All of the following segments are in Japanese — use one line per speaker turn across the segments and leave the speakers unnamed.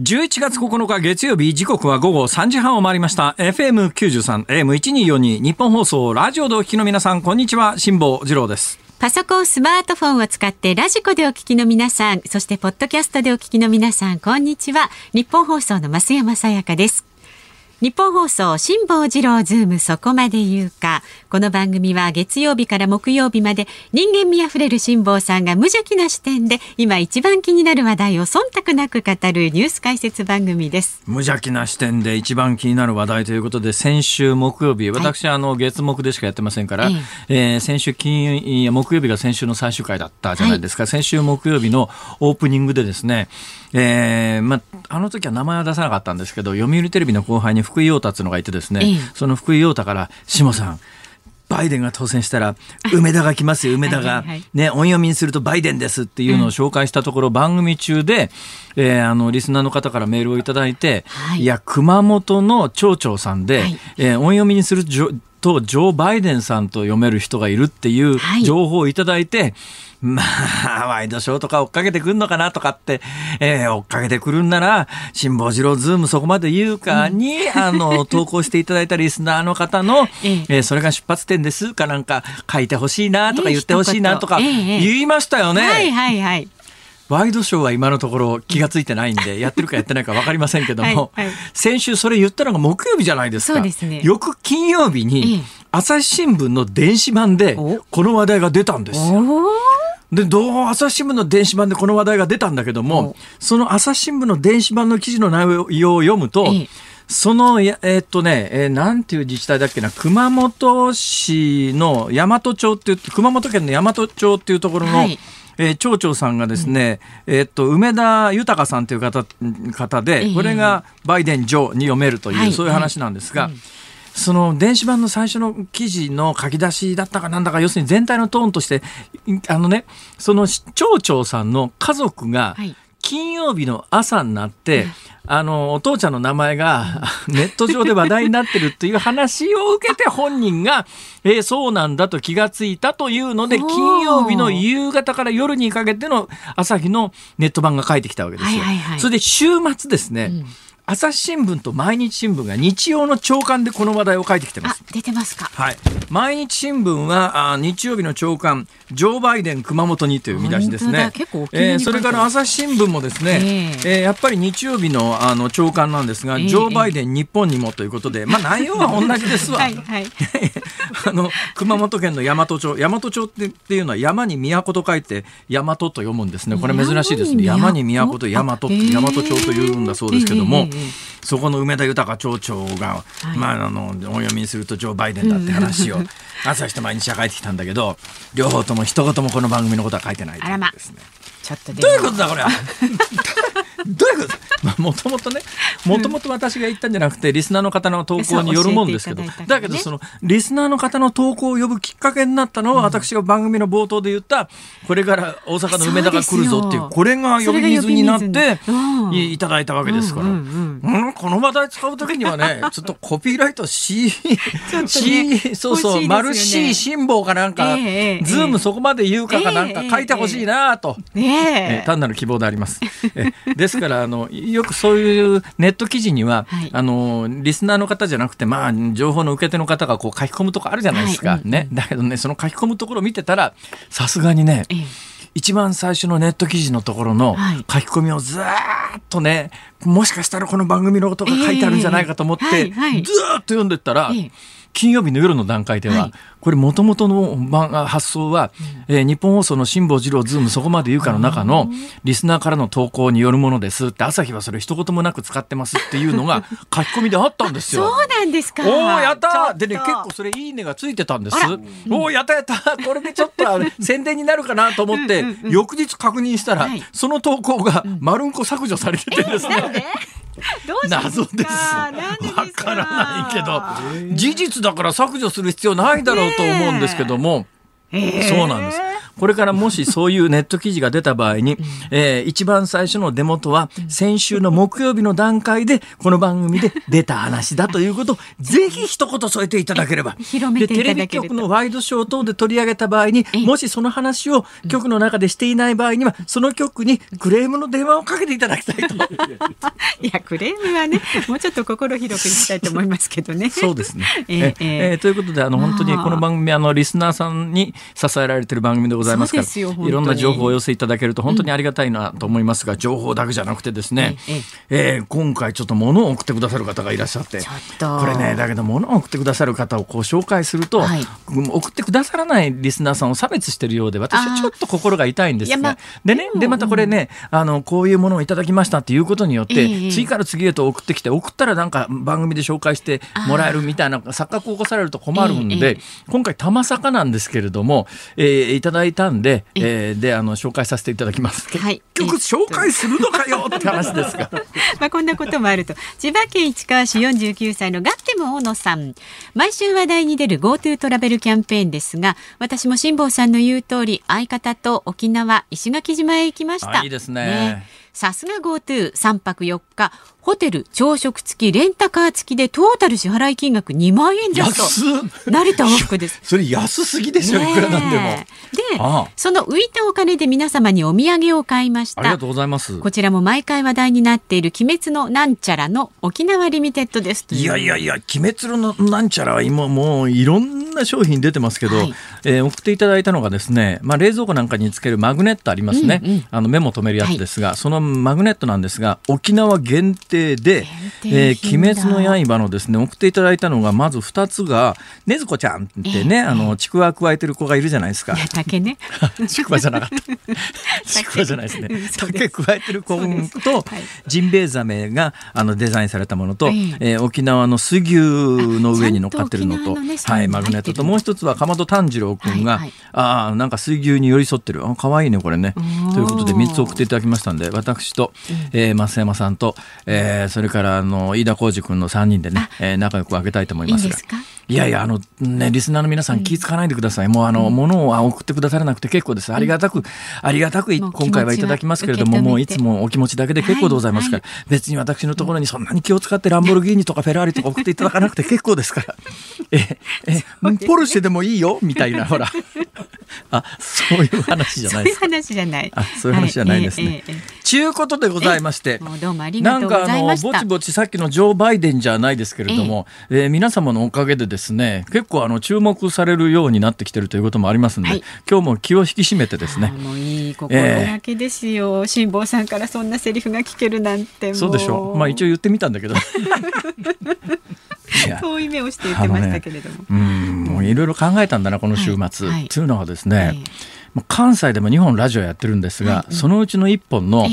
11月9日月曜日時刻は午後3時半を回りました。FM93 AM1242 ニッポン放送ラジオでお聞きの皆さんこんにちは。辛坊治郎です。
パソコンスマートフォンを使ってラジコでお聞きの皆さんそしてポッドキャストでお聞きの皆さんこんにちは。ニッポン放送の増山さやかです。ニッポン放送辛坊治郎ズームそこまで言うか。この番組は月曜日から木曜日まで人間味あふれる辛坊さんが無邪気な視点で今一番気になる話題を忖度なく語るニュース解説番組です。
無邪気な視点で一番気になる話題ということで先週木曜日私、はあの月木でしかやってませんから、えええー、先週金木曜日が先週の最終回だったじゃないですか、はい、先週木曜日のオープニングでですねえーまあの時は名前は出さなかったんですけど読売テレビの後輩に福井陽太っていうのがいてですね、ええ、その福井陽太から「下さんバイデンが当選したら梅田が来ますよ 梅田が、ね、音読みにするとバイデンですっていうのを紹介したところ、うん、番組中で、えー、あのリスナーの方からメールをいただいて、はい、いや熊本の町長さんで、はい、えー、音読みにするとジョー・バイデンさんと読める人がいるっていう情報をいただいて、はい まあ、ワイドショーとか追っかけてくるのかなとかって、えー、追っかけてくるんなら、辛坊治郎ズームそこまで言うかに、うん、あの、投稿していただいたリスナーの方の、ええー、それが出発点ですかなんか書いてほしいなとか言ってほしいなとか言いましたよね。
はいはいはい。
ワイドショーは今のところ気が付いてないんで、やってるかやってないか分かりませんけども、はいはい、先週それ言ったのが木曜日じゃないですか。そうですね。翌金曜日に、朝日新聞の電子版で、この話題が出たんですよ。で、どう朝日新聞の電子版でこの話題が出たんだけども、その朝日新聞の電子版の記事の内容を読むと、その、えー、っとね、えー、なんていう自治体だっけな、熊本市の大和町っていう、熊本県の大和町っていうところの、はい。えー、町長さんがですね、うん、えー、っと梅田豊さんという方方で、これがバイデン上に読めるという、そういう話なんですが、その電子版の最初の記事の書き出しだったかなんだか要するに全体のトーンとしてあのねその町長さんの家族が金曜日の朝になって、はい、あのお父ちゃんの名前が ネット上で話題になってるっていう話を受けて本人が、えー、そうなんだと気がついたというので金曜日の夕方から夜にかけての朝日のネット版が書いてきたわけですよ。はいはいはい、それで週末ですね、うん朝日新聞と毎日新聞が日曜の朝刊でこの話題を書いてきてます。
出てますか。
はい。毎日新聞はあ日曜日の朝刊ジョーバイデン熊本にという見出しですね。
結構
えー、それから朝日新聞もですね、えー、えー、やっぱり日曜日のあの朝刊なんですが、えー、ジョーバイデン日本にもということで、まあ内容は同じですわ。は いはい。あの熊本県の大和町、大和町ってっていうのは山に都と書いて大和と読むんですね。これ珍しいですね。山に都と大和大和町というんだそうですけども。そこの梅田豊町長が、はい、まあ、あのお読みにするとジョー・バイデンだって話を 朝日と毎日書いてきたんだけど両方とも一言もこの番組のことは書いてないですね。ちょっとどういうことだこれは？どういうこと？もともとねもともと私が言ったんじゃなくてリスナーの方の投稿によるもんですけど、だけどそのリスナーの方の投稿を呼ぶきっかけになったのは、私が番組の冒頭で言ったこれから大阪の梅田が来るぞっていうこれが呼び水になっていただいたわけですから、うんこの話題使う時にはね ちょっとコピーライト C, C そうそう、丸 C 辛抱かなんか、ズームそこまで言うかかなんか書いてほしいなと、え単なる希望であります。えですからあのよくそういうネット記事には、はい、あのリスナーの方じゃなくて、まあ、情報の受け手の方がこう書き込むとこあるじゃないですか、はい、ね、だけどねその書き込むところを見てたらさすがにね、ええ。一番最初のネット記事のところの書き込みをずっとね、もしかしたらこの番組のことが書いてあるんじゃないかと思って、ずっと読んでったら、金曜日の夜の段階では、はい、これもともとの発想は、うん、えー、日本放送の辛坊治郎ズームそこまで言うかの中のリスナーからの投稿によるものですって朝日はそれ一言もなく使ってますっていうのが 書き込みであったんですよ。
そうなんですか。
おおやったでね結構それいいねがついてたんです。おおやったやった。これでちょっと宣伝になるかなと思って翌日確認したら、はい、その投稿が丸んこ削除されててですね。謎です。わからないけど、事実だから削除する必要ないだろうと思うんですけども、そうなんです。これからもしそういうネット記事が出た場合に、えー、一番最初のデモとは先週の木曜日の段階でこの番組で出た話だということをぜひ一言添えていただければ。でテレビ局のワイドショー等で取り上げた場合にもしその話を局の中でしていない場合にはその局にクレームの電話をかけていただきたいと。
いやクレームはねもうちょっと心広くいきたいと思いますけどね。
そうですね。えー、えー、ということであの本当にこの番組あのリスナーさんに支えられている番組でございますからいろんな情報をお寄せいただけると本当にありがたいなと思いますが、うん、情報だけじゃなくてですね、ええー、今回ちょっと物を送ってくださる方がいらっしゃってこれねだけど物を送ってくださる方をこう紹介すると、はい、送ってくださらないリスナーさんを差別してるようで私はちょっと心が痛いんですが、までねでまたこれね、あのこういうものをいただきましたっていうことによって、えー、次から次へと送ってきて送ったらなんか番組で紹介してもらえるみたいな錯覚を起こされると困るんで、えー、今回たまさかなんですけれども、えー、いただいたんで、えー、であの紹介させていただきます。結局紹介するのかよって話ですが。
まあこんなこともあると。千葉県市川市49歳のガッテム大野さん。毎週話題に出る GoTo トラベルキャンペーンですが私も辛坊さんの言う通り相方と沖縄石垣島へ行きました。
いいですね。ね。
さすが GoTo3 泊4日ホテル朝食付きレンタカー付きでトータル支払い金額2万円ジャスト成田往復です。
それ安すぎでしょ、いくらなんでも。で
その浮いたお金で皆様にお土産を買いました。
ありがとうございます。
こちらも毎回話題になっている鬼滅のなんちゃらの沖縄リミテッドです
いやいやいや鬼滅のなんちゃらは今もういろんな商品出てますけど、はい、えー、送っていただいたのがですね、まあ、冷蔵庫なんかにつけるマグネットありますね、うんうん、あのメモ止めるやつですが、はい、そのマグネットなんですが沖縄限定で「えー、鬼滅の刃」のですね送っていただいたのがまず2つがねずこちゃんってね、えー、あのちくわ加えてる子がいるじゃないですか。
竹ね。
ちくわじゃなかった。ちくわじゃないですね。竹加えてる子とジンベエザメがあのデザインされたものと、えー、えー、沖縄の水牛の上に乗っかってるのと、ね、はい、マグネットともう一つはかまど炭治郎君が、はいはい、あなんか水牛に寄り添ってる。あ可愛いねこれね。ということで3つ送っていただきましたんで私と、えー、増山さんと、えー、それからあの飯田浩司君の3人でね、えー、仲良く分けたいと思いますが。いいいやいや、あの、ね、リスナーの皆さん気付かないでください。うん、もう、あの、ものを送ってくださらなくて結構です。ありがたく、うん、ありがたく、今回はいただきますけれども、もういつもお気持ちだけで結構でございますから、はいはい、別に私のところにそんなに気を使ってランボルギーニとかフェラーリとか送っていただかなくて結構ですから。え、え、ポルシェでもいいよ？みたいな、ほら。あ、そういう話じゃないです。
そういう話じゃない。
あ、そういう話じゃないですね。ちゅうことでございまして、なんかあのぼちぼちさっきのジョーバイデンじゃないですけれども、ええー、皆様のおかげでですね、結構あの注目されるようになってきてるということもありますので、はい、今日も気を引き締めてですね。
もういい心がけですよ。辛、えー、坊さんからそんなセリフが聞けるなんて
そうでしょう。まあ一応言ってみたんだけど。
遠い目をして言ってましたけれども。ね、う
ん、もういろいろ考えたんだなこの週末。はいはい、というのはですね。関西でも2本ラジオやってるんですが、そのうちの1本の、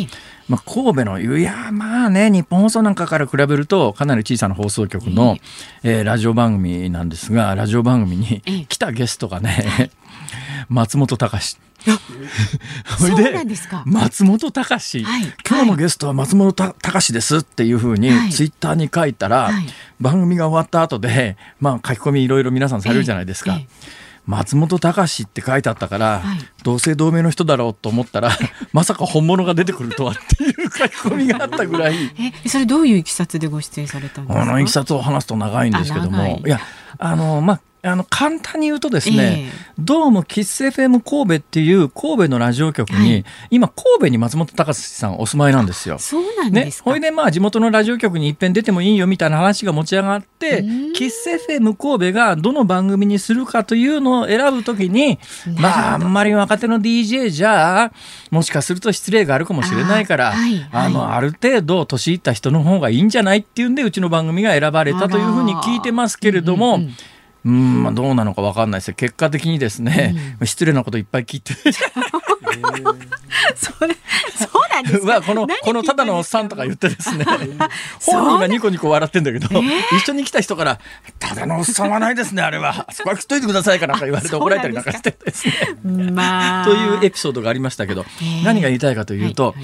まあ、神戸のいやまあね日本放送なんかから比べるとかなり小さな放送局の、えー、ラジオ番組なんですがラジオ番組に来たゲストがね、松本隆。
それで
松本隆、はい、今日のゲストは松本隆ですっていうふうにツイッターに書いたら、はい、番組が終わった後でまあ書き込みいろいろ皆さんされるじゃないですか。えええ松本隆って書いてあったから、はい、同姓同名の人だろうと思ったら まさか本物が出てくるとはっていう書き込みがあったぐらい。
えそれどういういきさつでご出演されたんですか？あの
いきさつを話すと長いんですけども。いやあのまああの簡単に言うとですね、えー、どうもキッス FM 神戸っていう神戸のラジオ局に、はい、今神戸に松本隆さんお住まいなんですよ。
そうなんです
か、ね、ほいでまあ地元のラジオ局にいっぺん出てもいいよみたいな話が持ち上がってキッス FM 神戸がどの番組にするかというのを選ぶときにまああんまり若手の DJ じゃもしかすると失礼があるかもしれないからあはい、あのある程度年いった人の方がいいんじゃないっていうんでうちの番組が選ばれたというふうに聞いてますけれども。うんうんうんまあどうなのかわかんないです結果的にですね、うん、失礼なこといっぱい聞いて。
それそうなんですか？
このこのただのおっさんとか言ってですね。本人はニコニコ笑ってんだけど、一緒に来た人からただのおっさんはないですねあれは。そこは切っといてくださいかなんか言われて怒られたりなんかしてですね。まあ。というエピソードがありましたけど、何が言いたいかというと、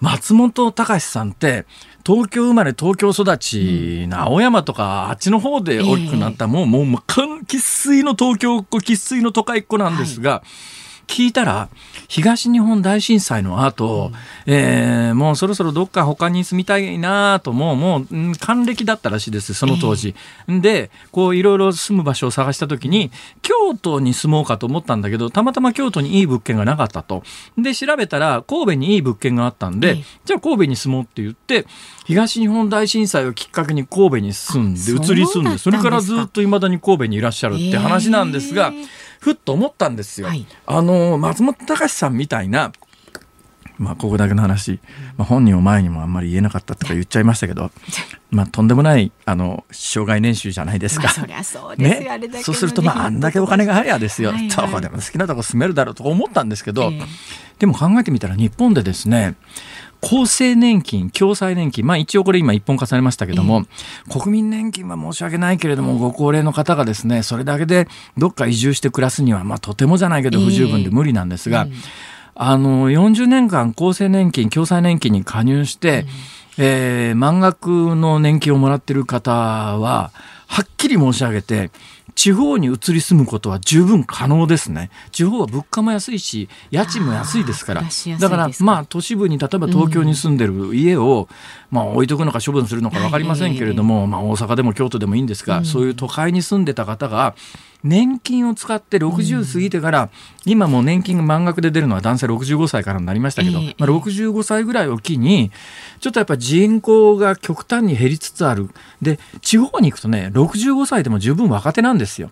松本隆さんって東京生まれ東京育ち、青山とかあっちの方で大きくなった、もうもう生粋の東京っ子生粋の都会っ子なんですが、聞いたら東日本大震災の後、うん、えー、もうそろそろどっか他に住みたいなともうもう、うん、還暦だったらしいですその当時。えー、でこういろいろ住む場所を探した時に京都に住もうかと思ったんだけどたまたま京都にいい物件がなかったと。で調べたら神戸にいい物件があったんで、えー、じゃあ神戸に住もうって言って東日本大震災をきっかけに神戸に住んで移り住んでそれからずっといまだに神戸にいらっしゃるって話なんですが。えーふっと思ったんですよ。はい、あの松本隆さんみたいなまあ、ここだけの話、まあ、本人を前にもあんまり言えなかったとか言っちゃいましたけど、まあ、とんでもないあの障害年収じゃないですか。
そりゃそうですよ、
ね、そうすると、まあ、あんだけお金がありゃですよ、はいはい、どこでも好きなとこ住めるだろうと思ったんですけど、えー、でも考えてみたら日本でですね厚生年金、共済年金、まあ一応これ今一本化されましたけども、えー、国民年金は申し訳ないけれども、ご高齢の方がですね、それだけでどっか移住して暮らすには、まあとてもじゃないけど不十分で無理なんですが、あの、40年間厚生年金、共済年金に加入して、うん、えー、満額の年金をもらってる方は、はっきり申し上げて、地方に移り住むことは十分可能ですね。地方は物価も安いし、家賃も安いですから。だから、まあ、都市部に、例えば東京に住んでる家を、うん、まあ、置いとくのか処分するのか分かりませんけれども、まあ、大阪でも京都でもいいんですが、うん、そういう都会に住んでた方が、年金を使って60過ぎてから、うん、今もう年金が満額で出るのは男性65歳からになりましたけど、えー、まあ、65歳ぐらいを機にちょっとやっぱ人口が極端に減りつつある。で地方に行くとね65歳でも十分若手なんですよ。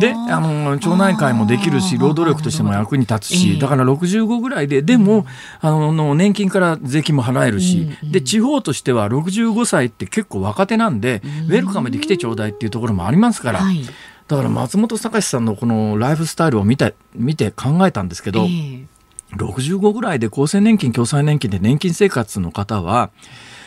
であの町内会もできるし労働力としても役に立つしだから65ぐらいででもあの年金から税金も払えるしで地方としては65歳って結構若手なんでウェルカムで来てちょうだいっていうところもありますから。だから松本隆さんのこのライフスタイルを見て見て考えたんですけど、えー、65ぐらいで厚生年金共済年金で年金生活の方は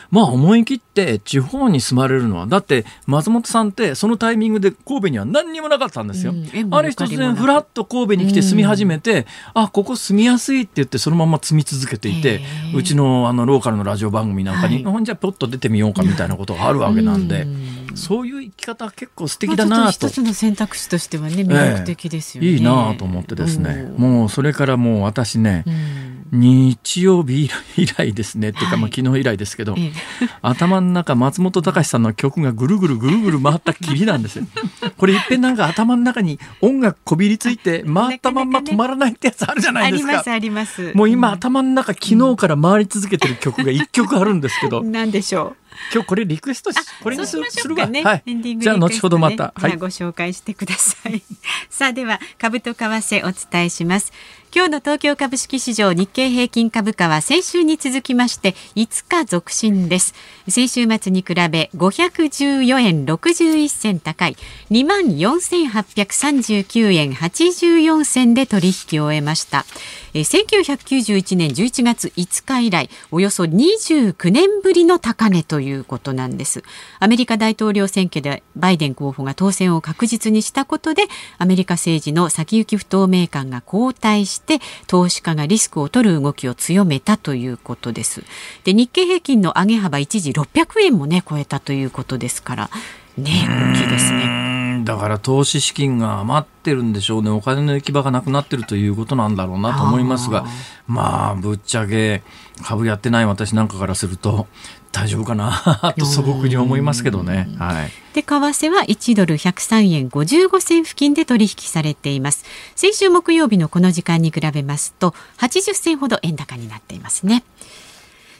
まあ思い切って地方に住まれるのはだって松本さんってそのタイミングで神戸には何にもなかったんですよ。うん、あれ突然ふらっと神戸に来て住み始めて、うん、あここ住みやすいって言ってそのまま住み続けていてうちのあのローカルのラジオ番組なんかに、はい、ほんじゃポッと出てみようかみたいなことがあるわけなんで。うん。そういう生き方結構素敵だなと、まあ、
一つの選択肢としてはね魅力的ですよね、
えー、いいなと思ってですね、もうそれからもう私ね、日曜日以来ですね。っていうか、まあ、昨日以来ですけど、頭の中松本隆さんの曲がぐるぐるぐるぐる回ったきりなんですよ。これいっぺんなんか頭の中に音楽こびりついて回ったまんま止まらないってやつあるじゃないですか。あります
あります。
もう今、頭の中昨日から回り続けてる曲が一曲あるんですけど。
何でしょう。
今日これリクエストこれにするわ、
ね、
はい、じゃあ後ほどまた、
はい、ご紹介してください。さあでは株と為替お伝えします今日の東京株式市場日経平均株価は先週に続きまして5日続伸です。先週末に比べ514円61銭高い。2万4839円84銭で取引を終えました。え1991年11月5日以来およそ29年ぶりの高値ということなんですアメリカ大統領選挙でバイデン候補が当選を確実にしたことでアメリカ政治の先行き不透明感が後退しして投資家がリスクを取る動きを強めたということです。で日経平均の上げ幅一時600円もね超えたということですからね大きいですね。
だから投資資金が余ってるんでしょうねお金の行き場がなくなってるということなんだろうなと思いますがまあぶっちゃけ株やってない私なんかからすると大丈夫かな？と素朴に思いますけどね。はい。
で為替は1ドル103円55銭付近で取引されています。先週木曜日のこの時間に比べますと80銭ほど円高になっていますね。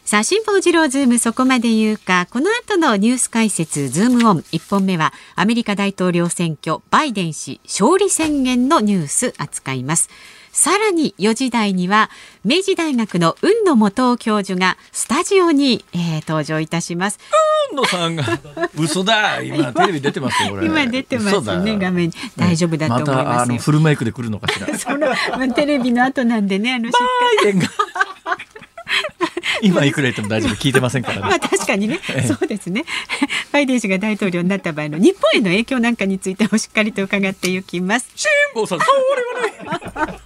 さあ、辛坊治郎ズームそこまで言うか、この後のニュース解説、ズームオン。1本目は、アメリカ大統領選挙、バイデン氏勝利宣言のニュース扱います。さらに4時台には明治大学の雲野元教授がスタジオに、えー、登場いたします。
野さんが嘘だ今テレビ出てますよこれ。
今出てますね。画面。大丈夫だと思いますまたあの
フルメイクで来るのかしら。
その、まあ、テレビの後なんでねあの
バイデンが今いくら言っても大丈夫聞いてませんからね。
まあ確かにね、そうですね。バイデン氏が大統領になった場合の日本への影響なんかについてもしっかりと伺っていきます。
辛坊さん、それはね。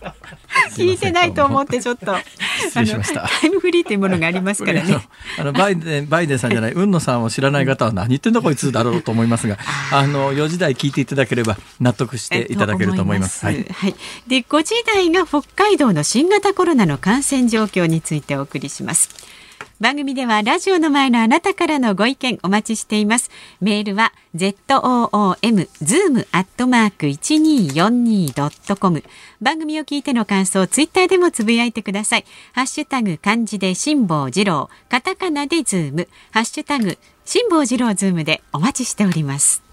聞いてないと思ってちょっと。
失礼しました。
タイムフリーというものがありますからね。
あのバイデン バイデンさんじゃない海野さんを知らない方は何言ってんだこいつだろうと思いますが あの4時台聞いていただければ納得していただけると思います。はい、
はい、で5時台が北海道の新型コロナの感染状況についてお送りします番組ではラジオの前のあなたからのご意見お待ちしています。メールは zoom zoom アットマーク一二四二ドットコム。番組を聞いての感想、ツイッターでもつぶやいてください。ハッシュタグ漢字で辛坊治郎、カタカナでズーム、ハッシュタグ辛坊治郎ズームでお待ちしております。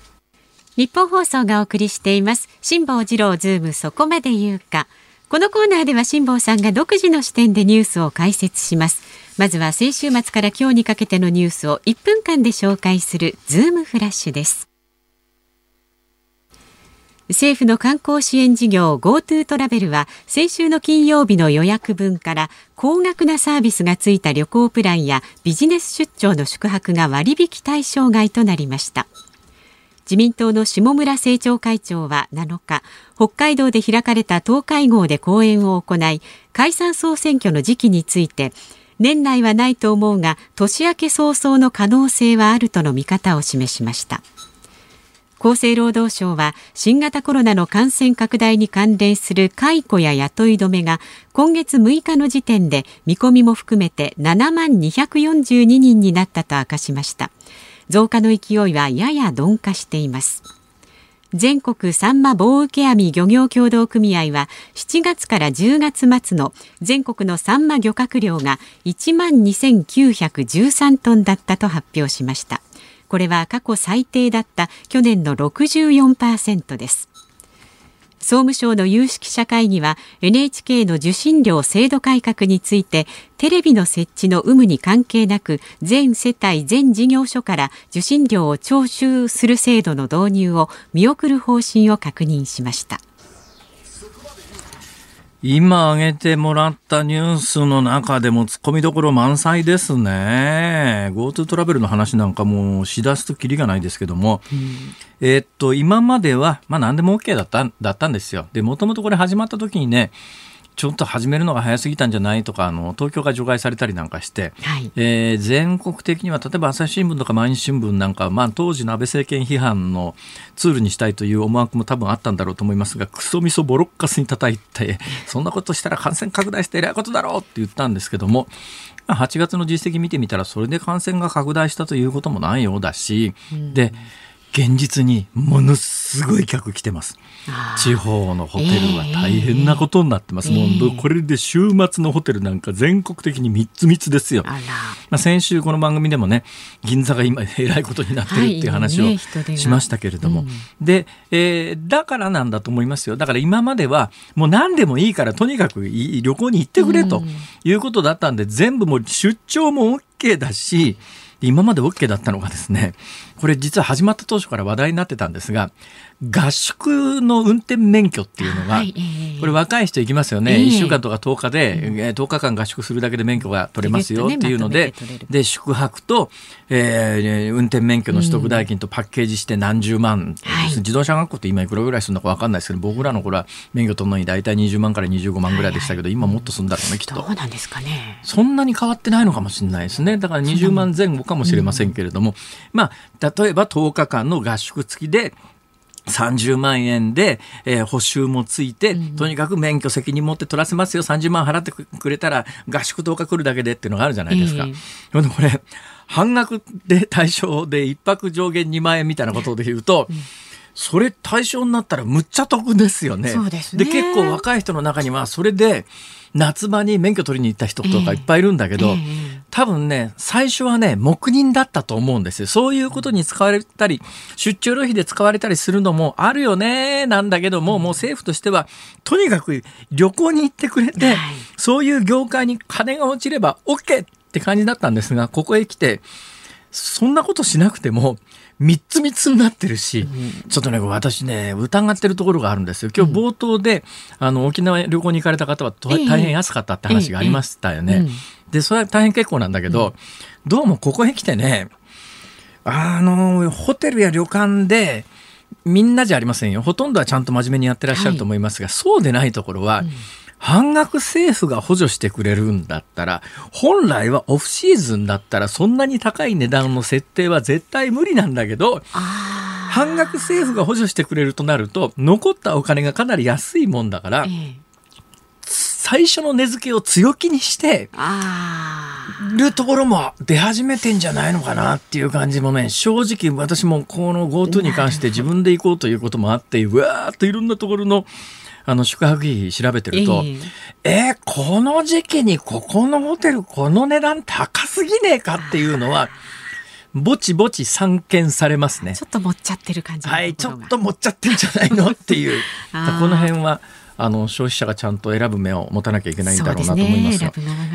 ニッポン放送がお送りしています。辛坊治郎ズームそこまで言うか。このコーナーでは辛坊さんが独自の視点でニュースを解説します。まずは先週末から今日にかけてのニュースを1分間で紹介するズームフラッシュです。政府の観光支援事業 GoTo トラベルは先週の金曜日の予約分から高額なサービスがついた旅行プランやビジネス出張の宿泊が割引対象外となりました。自民党の下村政調会長は7日北海道で開かれた党会合で講演を行い解散総選挙の時期について年内はないと思うが年明け早々の可能性はあるとの見方を示しました。厚生労働省は新型コロナの感染拡大に関連する解雇や雇い止めが今月6日の時点で見込みも含めて7万242人になったと明かしました。増加の勢いはやや鈍化しています。全国サンマ棒受け網漁業協同組合は7月から10月末の全国のサンマ漁獲量が1万2913トンだったと発表しました。これは過去最低だった去年の64%です。総務省の有識者会議は NHK の受信料制度改革についてテレビの設置の有無に関係なく全世帯全事業所から受信料を徴収する制度の導入を見送る方針を確認しました。
今挙げてもらったニュースの中でも突っ込みどころ満載ですね。GoTo トラベルの話なんかもうしだすときりがないですけども、うん、え、っと、今までは、まあ何でも OK だった、だったんですよ。で、もともとこれ始まった時にね、ちょっと始めるのが早すぎたんじゃないとかあの東京が除外されたりなんかして、はい、えー、全国的には例えば朝日新聞とか毎日新聞なんか、まあ、当時の安倍政権批判のツールにしたいという思惑も多分あったんだろうと思いますがクソみそボロッカスに叩いて そんなことしたら感染拡大してえらいことだろうって言ったんですけども8月の実績見てみたらそれで感染が拡大したということもないようだし、うん、で現実にものすごい客来てます。地方のホテルは大変なことになってます。えー、もうこれで週末のホテルなんか全国的に密密ですよ。まあ、先週この番組でもね、銀座が今えらいことになってるっていう話をしましたけれども。はいねうん、で、えー、だからなんだと思いますよ。だから今まではもう何でもいいからとにかく旅行に行ってくれということだったんで、全部もう出張も OK だし、今まで OK だったのがですね、これ実は始まった当初から話題になってたんですが、合宿の運転免許っていうのが、これ若い人行きますよね、えー、1週間とか10日で、うん、10日間合宿するだけで免許が取れますよっていうので、で、宿泊と、えー、運転免許の取得代金とパッケージして何十万、自動車学校って今いくらぐらいするのか分かんないですけど、僕らの頃は免許取るのに大体20万から25万ぐらいでしたけど、今もっとすんだろうね、きっと。
そうなんですかね。
そんなに変わってないのかもしれないですね。だから20万前後かもしれませんけれども、まあ、例えば10日間の合宿付きで、30万円で、えー、補修もついて、とにかく免許責任持って取らせますよ、30万払ってくれたら合宿10日来るだけでっていうのがあるじゃないですか。えー、これ、半額で対象で1泊上限2万円みたいなことで言うと、うんそれ対象になったらむっちゃ得ですよね。
そうですね。
で、結構若い人の中には、それで、夏場に免許取りに行った人とかいっぱいいるんだけど、えーえー、多分ね、最初はね、黙認だったと思うんですよ。そういうことに使われたり、出張旅費で使われたりするのもあるよね、なんだけども、もう政府としては、とにかく旅行に行ってくれて、はい、そういう業界に金が落ちれば OK って感じだったんですが、ここへ来て、そんなことしなくても3つ3つになってるし、うん、ちょっとね私ね疑ってるところがあるんですよ。今日冒頭で、うん、あの沖縄旅行に行かれた方は大変安かったって話がありましたよね。でそれは大変結構なんだけど、どうもここへ来てねあのホテルや旅館でみんなじゃありませんよ。ほとんどはちゃんと真面目にやってらっしゃると思いますが、はい、そうでないところは、半額政府が補助してくれるんだったら、本来はオフシーズンだったらそんなに高い値段の設定は絶対無理なんだけど、半額政府が補助してくれるとなると、残ったお金がかなり安いもんだから、ええ、最初の値付けを強気にしてるところも出始めてんじゃないのかなっていう感じもね正直私もこの GoTo に関して自分で行こうということもあってうわーっといろんなところのあの宿泊費調べてると、えー、えー、この時期にここのホテルこの値段高すぎねえかっていうのは、ぼちぼち散見されますね。
ちょっと持っちゃってる感じ
はい、ちょっと持っちゃってんじゃないのっていう。この辺はあの消費者がちゃんと選ぶ目を持たなきゃいけないんだろうなと思いますが。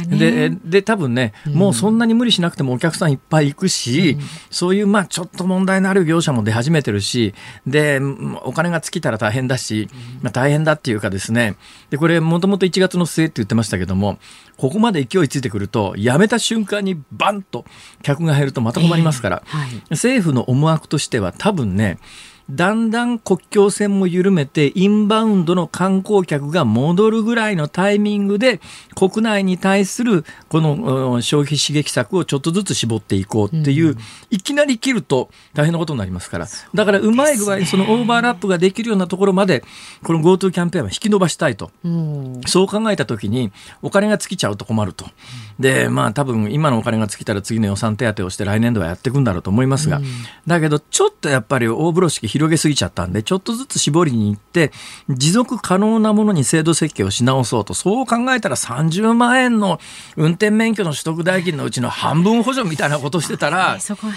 で、ね、で多分ね、もうそんなに無理しなくてもお客さんいっぱい行くし、うん、そういうまあちょっと問題のある業者も出始めてるしでお金が尽きたら大変だし、まあ、大変だっていうかですね。でこれもともと1月の末って言ってましたけどもここまで勢いついてくるとやめた瞬間にバンと客が減るとまた困りますから、えーはい、政府の思惑としては多分ねだんだん国境線も緩めてインバウンドの観光客が戻るぐらいのタイミングで国内に対するこの消費刺激策をちょっとずつ絞っていこうっていう、うん、いきなり切ると大変なことになりますから。だからうまい具合にそのオーバーラップができるようなところまでこの GoTo キャンペーンは引き伸ばしたいと、うん、そう考えた時にお金が尽きちゃうと困ると。でまあ多分今のお金が尽きたら次の予算手当をして来年度はやっていくんだろうと思いますが、うん、だけどちょっとやっぱり大風呂敷広げすぎちゃったんで、ちょっとずつ絞りに行って、持続可能なものに制度設計をし直そうと、そう考えたら30万円の運転免許の取得代金のうちの半分補助みたいなことしてたら、そこ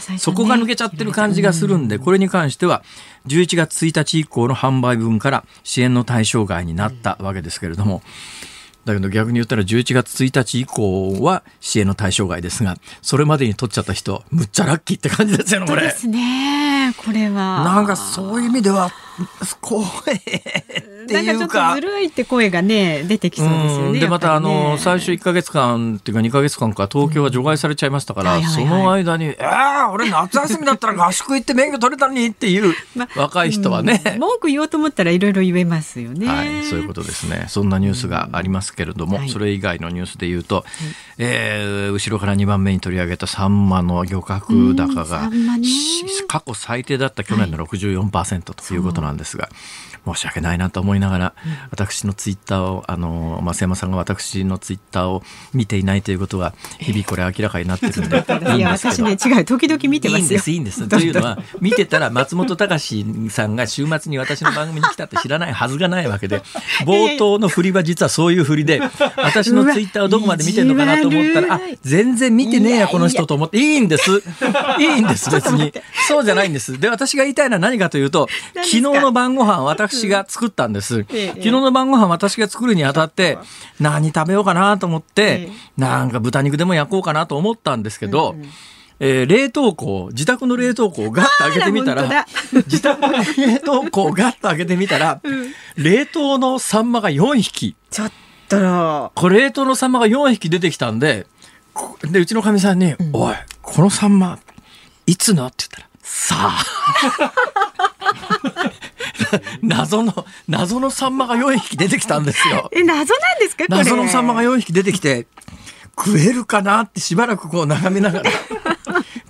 が抜けちゃってる感じがするんで、これに関しては、11月1日以降の販売分から支援の対象外になったわけですけれども、だけど逆に言ったら11月1日以降は支援の対象外ですが、それまでに取っちゃった人、むっちゃラッキーって感じですよね、これ。
ですね、これは。
なんかそういう意味では、怖いっていうか。
ずるいって声がね、出てきそうですよね。
で、また、あの、最初1か月間っていうか2か月間か東京は除外されちゃいましたから、その間に、えー、俺夏休みだったら合宿行って免許取れたのにっていう 若い人はね。
文句言おうと思ったらいろいろ言えますよね。
はい、そういうことですね。そんなニュースがありますけれども、それ以外のニュースで言うと、えー、後ろから2番目に取り上げたサンマの漁獲高が、過去最低だった去年の64%ということなんですが、申し訳ないなと思いながら、うん、私のツイッターをあの増山さんが私のツイッターを見ていないということが日々これ明らかになってるんで
いや私ね違う時々見てますいい
んですいいんです。というのは見てたら松本隆さんが週末に私の番組に来たって知らないはずがないわけで 冒頭の振りは実はそういう振りで私のツイッターをどこまで見てるのかなと思ったらあ全然見てねえやこの人と思っていいんです。いいんです別に。そうじゃないんです。で私が言いたいのは何かというと昨日の晩ご飯私私が作ったんです。昨日の晩ご飯私が作るにあたって、何食べようかなと思って、なんか豚肉でも焼こうかなと思ったんですけど、えー、冷凍庫、自宅の冷凍庫をガッと開けてみたら、自宅の冷凍庫をガッと開けてみたら、冷凍のサンマが4匹。
ちょっと。
これ冷凍のサンマが4匹出てきたんで、で、うちのかみさんに、うん、おい、このサンマ、いつの？って言ったら、さあ。謎の、謎のサンマが4匹出てきたんですよ。
え、謎なんですか
謎のサンマが4匹出てきて、食えるかなってしばらくこう眺めながら。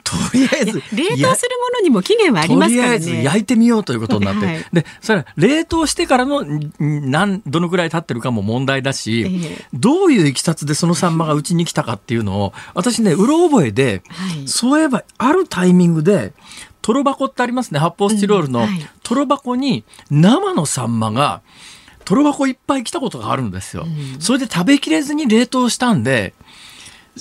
とりあえず
冷凍するものにも期限はありますからね。
とりあえず焼いてみようということになって、はい、でそれは冷凍してからのなんどのくらい経ってるかも問題だし、えー、どういういきさつでそのサンマがうちに来たかっていうのを私ねうろ覚えで、はい、そういえばあるタイミングでトロ箱ってありますね。発泡スチロールの、うんはい、トロ箱に生のサンマがトロ箱いっぱい来たことがあるんですよ。うん、それで食べきれずに冷凍したんで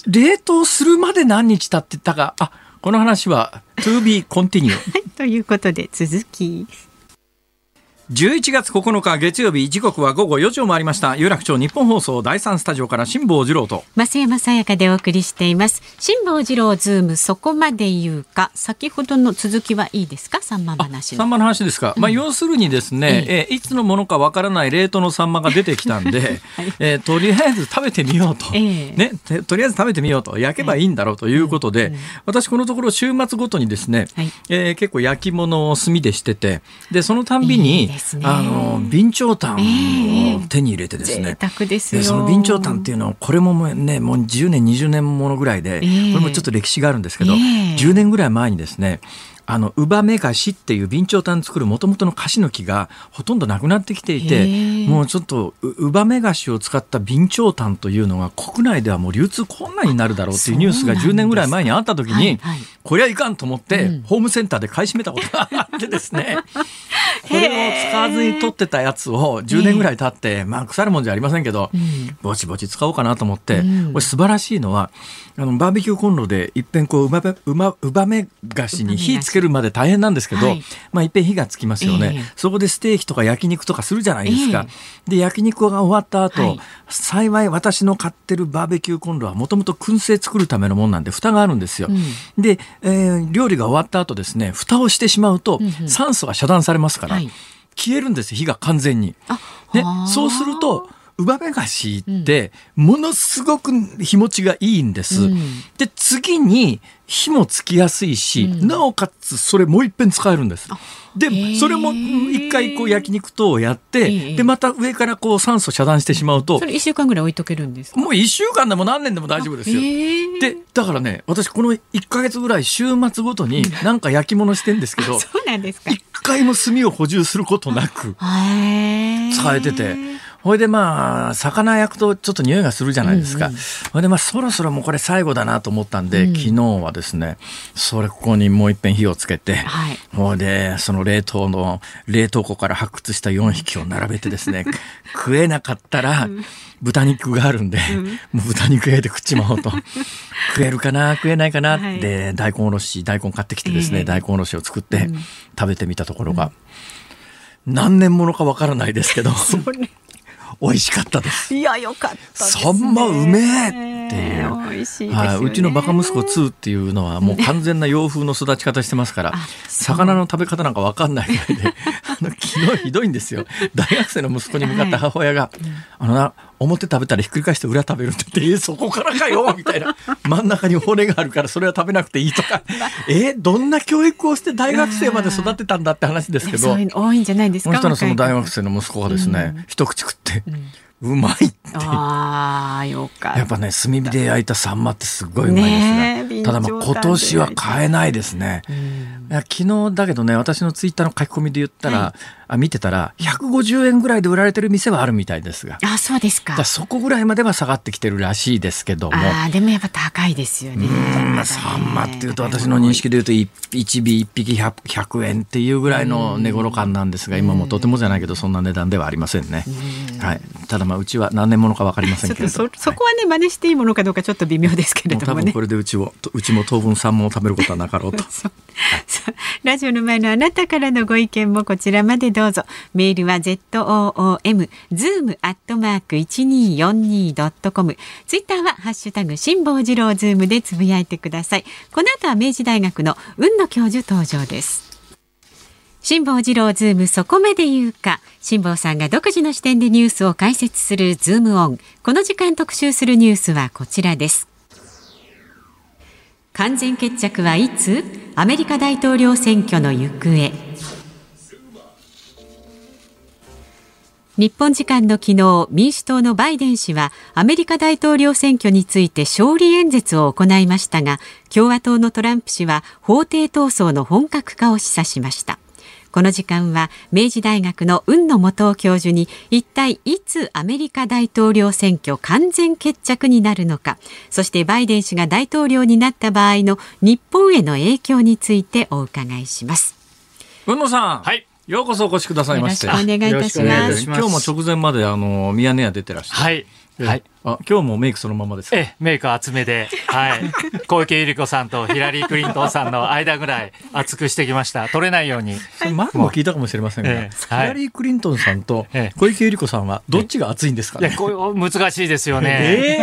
冷凍するまで何日経ってたか。あこの話は to be continue
ということで続き
11月9日月曜日時刻は午後4時を回りました。有楽町日本放送第三スタジオから辛坊治郎と。
増山さやかでお送りしています。辛坊治郎ズームそこまで言うか。先ほどの続きはいいですか？サンマ話
サンマの話ですか、うん、まあ要するにですね、ええ。いつのものかわからない冷凍のサンマが出てきたんで、はい、えー、とりあえず食べてみようと、えねとりあえず食べてみようと。焼けばいいんだろうということで、私このところ週末ごとにですね、はい、えー、結構焼き物を炭でしててでそのたんびにあの備長炭を手に入れてですね、
えー、です
その備長炭っていうのはこれもねもう10年20年ものぐらいで、これもちょっと歴史があるんですけど、えー、10年ぐらい前にですねあの、ウバメガシっていう備長炭作るもともとのカシの木がほとんどなくなってきていて、もうちょっとウバメガシを使った備長炭というのが国内ではもう流通困難になるだろうっていうニュースが10年ぐらい前にあった時に、はいはい、こりゃいかんと思って、うん、ホームセンターで買い占めたことがあってですね、これを使わずに取ってたやつを10年ぐらい経って、まあ腐るもんじゃありませんけど、ぼちぼち使おうかなと思って、これ素晴らしいのは、あのバーベキューコンロでいっぺんこううまうまうばめ菓子に火つけるまで大変なんですけど、はい、まあいっぺん火がつきますよね、えー、そこでステーキとか焼肉とかするじゃないですか、えー、で焼肉が終わった後、はい、幸い私の買ってるバーベキューコンロはもともと燻製作るためのもんなんで蓋があるんですよ、うん、で、えー、料理が終わった後ですね蓋をしてしまうと酸素が遮断されますから、はい、消えるんです火が完全に。でそうするとうばめ菓子ってものすごく日持ちがいいんです。うん、で次に火もつきやすいし、うん、なおかつそれもう一遍使えるんです。でそれも一回こう焼肉等をやって、でまた上からこう酸素遮断してしまうと
それ1週間ぐらい置いとけるんです
もう1週間でも何年でも大丈夫ですよ。でだからね私この1か月ぐらい週末ごとになんか焼き物してんですけど
そうなんですか
一回も炭を補充することなく使えてて。ほいでまあ、魚焼くとちょっと匂いがするじゃないですか。ほ、うん、いでまあ、そろそろもうこれ最後だなと思ったんで、うん、昨日はですね、それここにもう一遍火をつけて、はい、ほいで、その冷凍の、冷凍庫から発掘した4匹を並べてですね、食えなかったら、豚肉があるんで、うん、もう豚肉焼いて食っちまおうと。食えるかな食えないかな、はい、で、大根おろし、大根買ってきてですね、えー、大根おろしを作って食べてみたところが、何年ものかわからないですけど、美味しかったです。
いや、よかった、ね、
サンマうめえっていう。美味しい、ね、はい。うちのバカ息子2っていうのはもう完全な洋風の育ち方してますから、魚の食べ方なんかわかんないぐらいで、あの、昨日ひどいんですよ。大学生の息子に向かった母親が、はい、あのな、表食べたらひっくり返して裏食べるって言って、えそこからかよみたいな。真ん中に骨があるからそれは食べなくていいとか。えどんな教育をして大学生まで育てたんだって話ですけど。そういう
の多いんじゃないですか。
その大学生の息子がですね、うん、一口食って、うんうまいって。
ああよか
やっぱね炭火で焼いたサンマってすごいうまいですねただまあ今年は買えないですね、いや昨日だけどね私のツイッターの書き込みで言ったら、はい。あ見てたら150円ぐらいで売られてる店はあるみたいですが。
あそうですか。
そこぐらいまでは下がってきてるらしいですけども。
あでもやっぱ高いですよね。
うんサンマっていうと私の認識で言うと 1, 1尾1匹 100, 100, 円っていうぐらいの値頃感なんですが今もとてもじゃないけどそんな値段ではありませんね。はい、ただまあうちは何年ものか分かりませんけど。
そそこはね真似していいものかどうかちょっと微妙ですけれども、ね、多分
これでうちをうちも当分サンマを食べることはなかろうと。
ラジオの前のあなたからのご意見もこちらまでどうぞ。メールは ZOOM zoom アットマーク 1242.com ツイッターはハッシュタグ辛坊治郎ズームでつぶやいてください。この後は明治大学の海野教授登場です辛坊治郎ズームそこまで言うか。辛坊さんが独自の視点でニュースを解説するズームオン。この時間特集するニュースはこちらです。完全決着はいつ？アメリカ大統領選挙の行方。日本時間の昨日民主党のバイデン氏はアメリカ大統領選挙について勝利演説を行いましたが共和党のトランプ氏は法廷闘争の本格化を示唆しました。この時間は明治大学の雲野元夫教授に一体いつアメリカ大統領選挙完全決着になるのかそしてバイデン氏が大統領になった場合の日本への影響についてお伺いします
雲野さんはいようこそお越しくださいまして。
お願いいたします。
今日も直前まであのミヤネ屋出てらっしゃる。
はい。はい。
あ今日もメイクそのままですか？
えメイク厚めで、はい、小池百合子さんとヒラリー・クリントンさんの間ぐらい厚くしてきました。取れないように。
前も聞いたかもしれませんが、えヒラリー・クリントンさんと小池百合子さんはどっちが熱いんですか、ね、
いやこう難しいですよね、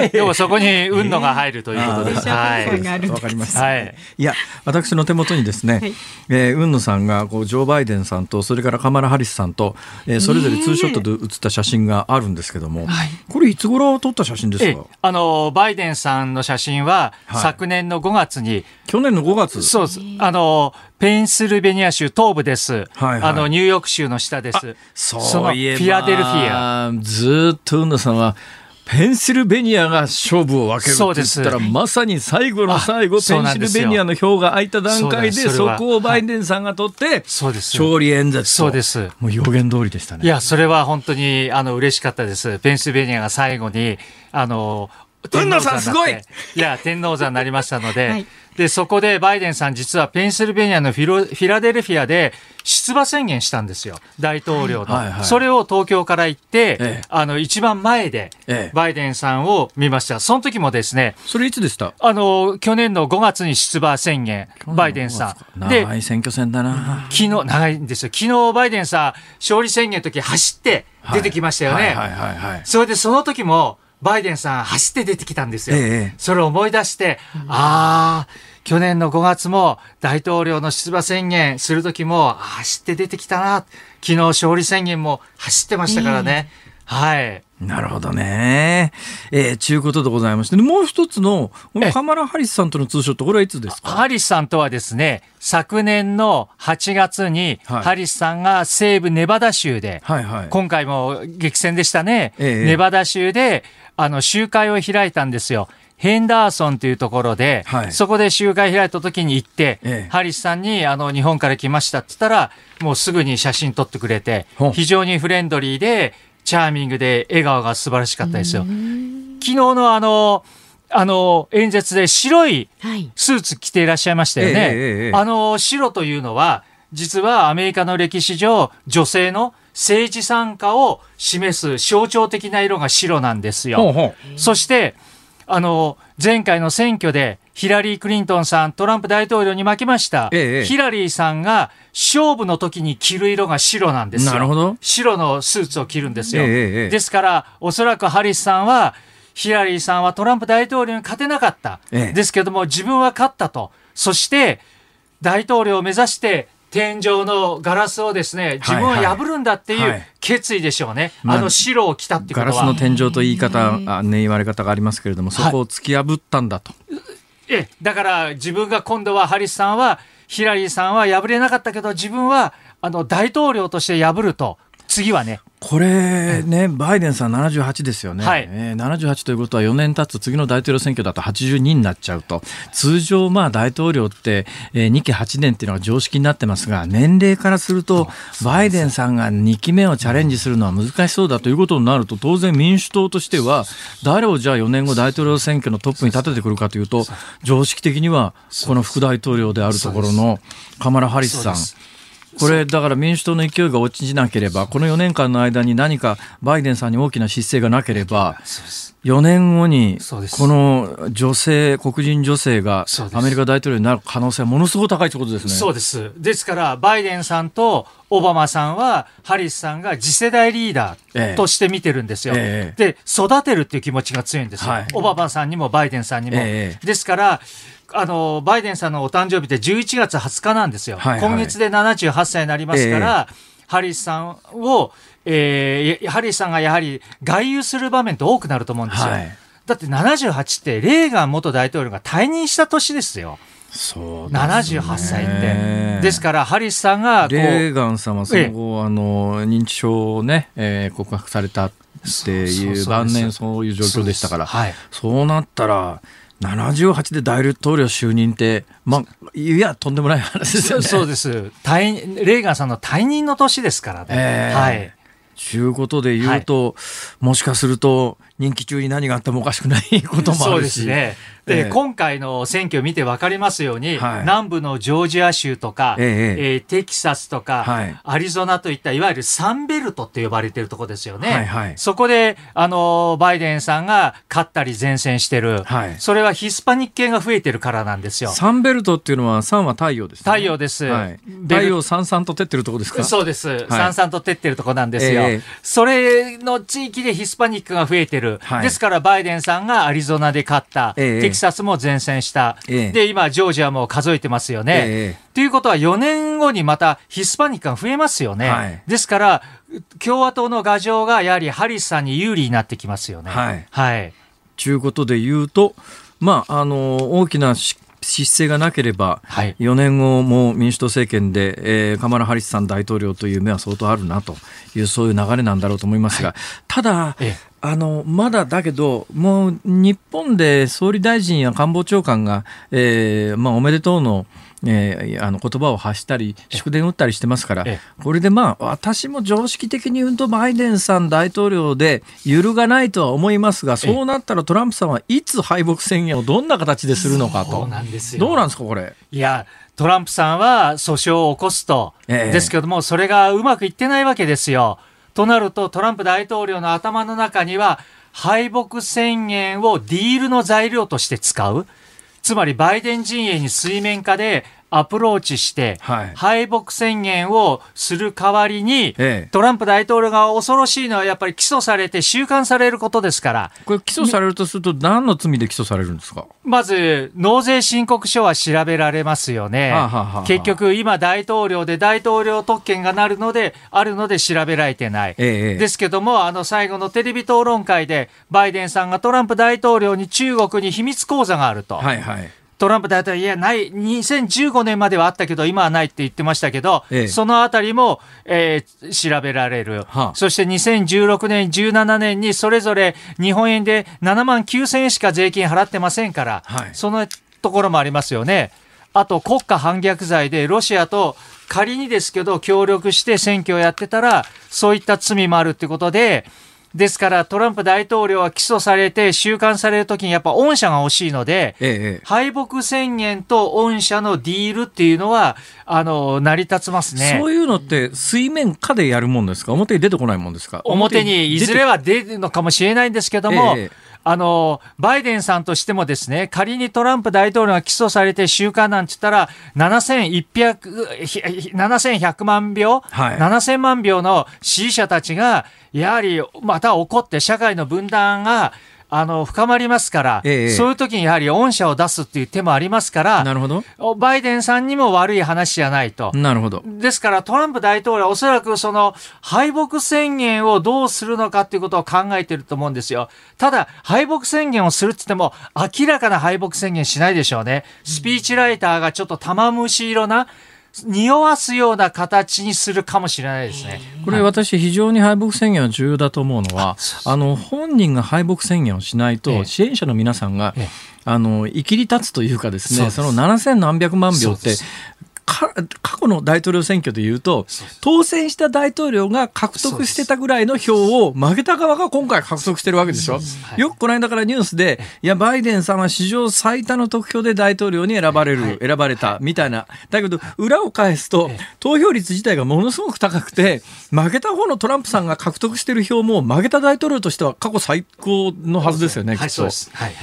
えー、でもそこに運動が入るということです、
はい。わかりました、はい、いや私の手元にですね、はい、えー、運野さんがこうジョー・バイデンさんとそれからカマラ・ハリスさんと、えー、それぞれツーショットで写った写真があるんですけども、これいつ頃撮った写真ですか？
あのバイデンさんの写真は、昨年の5月に。
去年の5月？
そうです。あのペンシルベニア州東部です、はいはい、あのニューヨーク州の下です。
そういえば
フィアデルフィア。
ずっと運野さんはペンシルベニアが勝負を分けるって言ったらまさに最後の最後ペンシルベニアの票が空いた段階でそこをバイデンさんが取って勝利演説
そうです。
もう予言通りでしたね。
いやそれは本当にあの嬉しかったです。ペンシルベニアが最後にあの
天皇さんすごい
いや天皇座になりましたので、はいで、そこでバイデンさん実はペンシルベニアのフィロフィラデルフィアで出馬宣言したんですよ。大統領の。はいはいはい、それを東京から行って、ええ、あの、一番前でバイデンさんを見ました。その時もですね。
それいつでした？
あの、去年の5月に出馬宣言、バイデンさ
ん。で、長い選挙戦だな。
昨日、長いんですよ。昨日バイデンさん、勝利宣言の時走って出てきましたよね。はいはいはい、はい、それでその時も、バイデンさん走って出てきたんですよ。ええ、それを思い出して、ああ、去年の5月も大統領の出馬宣言する時も走って出てきたな。昨日勝利宣言も走ってましたからね。え、はい。
なるほどね。えー、ちゅうことでございまして、もう一つの、カマラ・ハリスさんとのツーショット、これはいつですか？
ハリスさんとはですね、昨年の8月に、ハリスさんが西部ネバダ州で、はいはい、今回も激戦でしたね、えネバダ州で、あの、集会を開いたんですよ。ヘンダーソンというところで、はい、そこで集会開いた時に行って、ええ、ハリスさんにあの日本から来ましたって言ったら、もうすぐに写真撮ってくれて、非常にフレンドリーで、チャーミングで笑顔が素晴らしかったですよ。昨日のあの、あの、演説で白いスーツ着ていらっしゃいましたよね。はい、あの、白というのは、実はアメリカの歴史上、女性の政治参加を示す象徴的な色が白なんですよ。ほうほうそして、あの、前回の選挙でヒラリー・クリントンさん、トランプ大統領に負けました。ええ、ヒラリーさんが勝負の時に着る色が白なんですよ。なるほど。白のスーツを着るんですよ。え、ですから、おそらくハリスさんは、ヒラリーさんはトランプ大統領に勝てなかった。ですけども、自分は勝ったと。そして、大統領を目指して天井のガラスをですね、自分は破るんだっていう決意でしょうね。はいはい、あの白を着たっていうこと
は。ガラスの天井と言い方、あね、言われ方がありますけれども、そこを突き破ったんだと。はい、
え、だから自分が今度はハリスさんは、ヒラリーさんは破れなかったけど、自分はあの大統領として破ると。次はね。
これね、バイデンさん78ですよね、はい。えー、78ということは4年経つ次の大統領選挙だと82になっちゃうと、通常、まあ大統領って、えー、2期8年っていうのが常識になってますが、年齢からすると、バイデンさんが2期目をチャレンジするのは難しそうだということになると、当然、民主党としては、誰をじゃあ4年後、大統領選挙のトップに立ててくるかというと、常識的には、この副大統領であるところのカマラ・ハリスさん。これ、だから民主党の勢いが落ちなければ、この4年間の間に何かバイデンさんに大きな失勢がなければ、4年後に、この女性、黒人女性がアメリカ大統領になる可能性はものすごく高いということですね。
そうです。ですから、バイデンさんとオバマさんは、ハリスさんが次世代リーダーとして見てるんですよ。ええ、で、育てるっていう気持ちが強いんですよ。はい、オバマさんにもバイデンさんにも。え、ですから、あのバイデンさんのお誕生日って11月20日なんですよ、はいはい、今月で78歳になりますから、えー、ハリスさんを、えー、ハリスさんがやはり外遊する場面って多くなると思うんですよ。はい、だって78ってレーガン元大統領が退任した年ですよ。そうね、78歳って。ですから、ハリスさんが
レーガン様、その後、あの認知症をね、えー、告白されたっていう晩年そういう状況でしたから、そうはい、そうなったら、78で大統領就任って、まあ、いや、とんでもない話ですよね。
そうです。退レーガンさんの退任の年ですからね。えー、はい。
ちゅうことで言うと、はい、もしかすると、任期中に何があってもおかしくないこともあるし。そうですね。
で、えー、今回の選挙を見て分かりますように、はい、南部のジョージア州とか、えー、えー、テキサスとか、はい、アリゾナといったいわゆるサンベルトって呼ばれてるとこですよね。はいはい、そこで、あの、バイデンさんが勝ったり前線してる、はい、それはヒスパニック系が増えてるからなんですよ。
サンベルトっていうのは、サンは太陽です、
ね、太陽です。はい、
太陽さんさんと照ってるとこですか？
そうです。さんさんと照ってるとこなんですよ。えー、それの地域でヒスパニックが増えてる。ですから、バイデンさんがアリゾナで勝った、えー、テキサスも前線戦した、ええ、で今、ジョージアも数えてますよね。えということは、4年後にまたヒスパニックが増えますよね。はい、ですから、共和党の牙城がやはりハリスさんに有利になってきますよね。はい。
はい。ということで言うと、まあ、あの大きな失勢がなければ、はい、4年後も民主党政権で、えー、カマラ・ハリスさん大統領という夢は相当あるなという、そういう流れなんだろうと思いますが、はい、ただ、ええあのまだだけど、もう日本で総理大臣や官房長官が、えーまあ、おめでとうの、えー、あの言葉を発したり、祝電打ったりしてますから、これでまあ、私も常識的に言うと、バイデンさん大統領で揺るがないとは思いますが、そうなったらトランプさんはいつ敗北宣言をどんな形でするのかと。どうなんですか、これ？
いやトランプさんは訴訟を起こすと、ええ、ですけども、それがうまくいってないわけですよ。となると、トランプ大統領の頭の中には、敗北宣言をディールの材料として使う。つまり、バイデン陣営に水面下でアプローチして、敗北宣言をする代わりに、トランプ大統領が恐ろしいのは、やっぱり起訴されて収監されることですから。
これ、起訴されるとすると、何の罪で起訴されるんですか？
まず、納税申告書は調べられますよね。はあはあ、結局、今、大統領で大統領特権がなるので、あるので調べられてない。ええ、ですけども、あの最後のテレビ討論会で、バイデンさんがトランプ大統領に中国に秘密口座があると。はいはいトランプ大統領、いや、ない、2015年まではあったけど、今はないって言ってましたけど、ええ、そのあたりも、えー、調べられる、はあ、そして2016年、17年にそれぞれ日本円で7万9000円しか税金払ってませんから、はい、そのところもありますよね。あと、国家反逆罪でロシアと仮にですけど、協力して選挙をやってたら、そういった罪もあるってことで、ですから、トランプ大統領は起訴されて収監されるときにやっぱ恩赦が欲しいので、ええ、敗北宣言と恩赦のディールっていうのは、あの、成り立つますね。
そういうのって水面下でやるもんですか？表に出てこないもんですか？
表にいずれは出るのかもしれないんですけども、えあの、バイデンさんとしてもですね、仮にトランプ大統領が起訴されて収監なんて言ったら、7100、7100万票、はい、7000万票の支持者たちが、やはりまた怒って社会の分断があの深まりますから、ええ、そういう時にやはり恩赦を出すっていう手もありますから、なるほどバイデンさんにも悪い話じゃないと。
なるほど
ですから、トランプ大統領はおそらくその敗北宣言をどうするのかっていうことを考えてると思うんですよ。ただ、敗北宣言をするって言っても、明らかな敗北宣言しないでしょうね。スピーチライターがちょっと玉虫色な、匂わすような形にするかもしれないですね。
これ私非常に敗北宣言は重要だと思うのは、あの本人が敗北宣言をしないと支援者の皆さんが、あの生きり立つというかですね、その7000何百万票って過去の大統領選挙でいうと、当選した大統領が獲得してたぐらいの票を負けた側が今回獲得してるわけでしょ？よくこの間からニュースで、いや、バイデンさんは史上最多の得票で大統領に選ばれる、選ばれたみたいな。だけど、裏を返すと、投票率自体がものすごく高くて、負けた方のトランプさんが獲得してる票も、負けた大統領としては過去最高のはずですよね、きっと。はい、はい。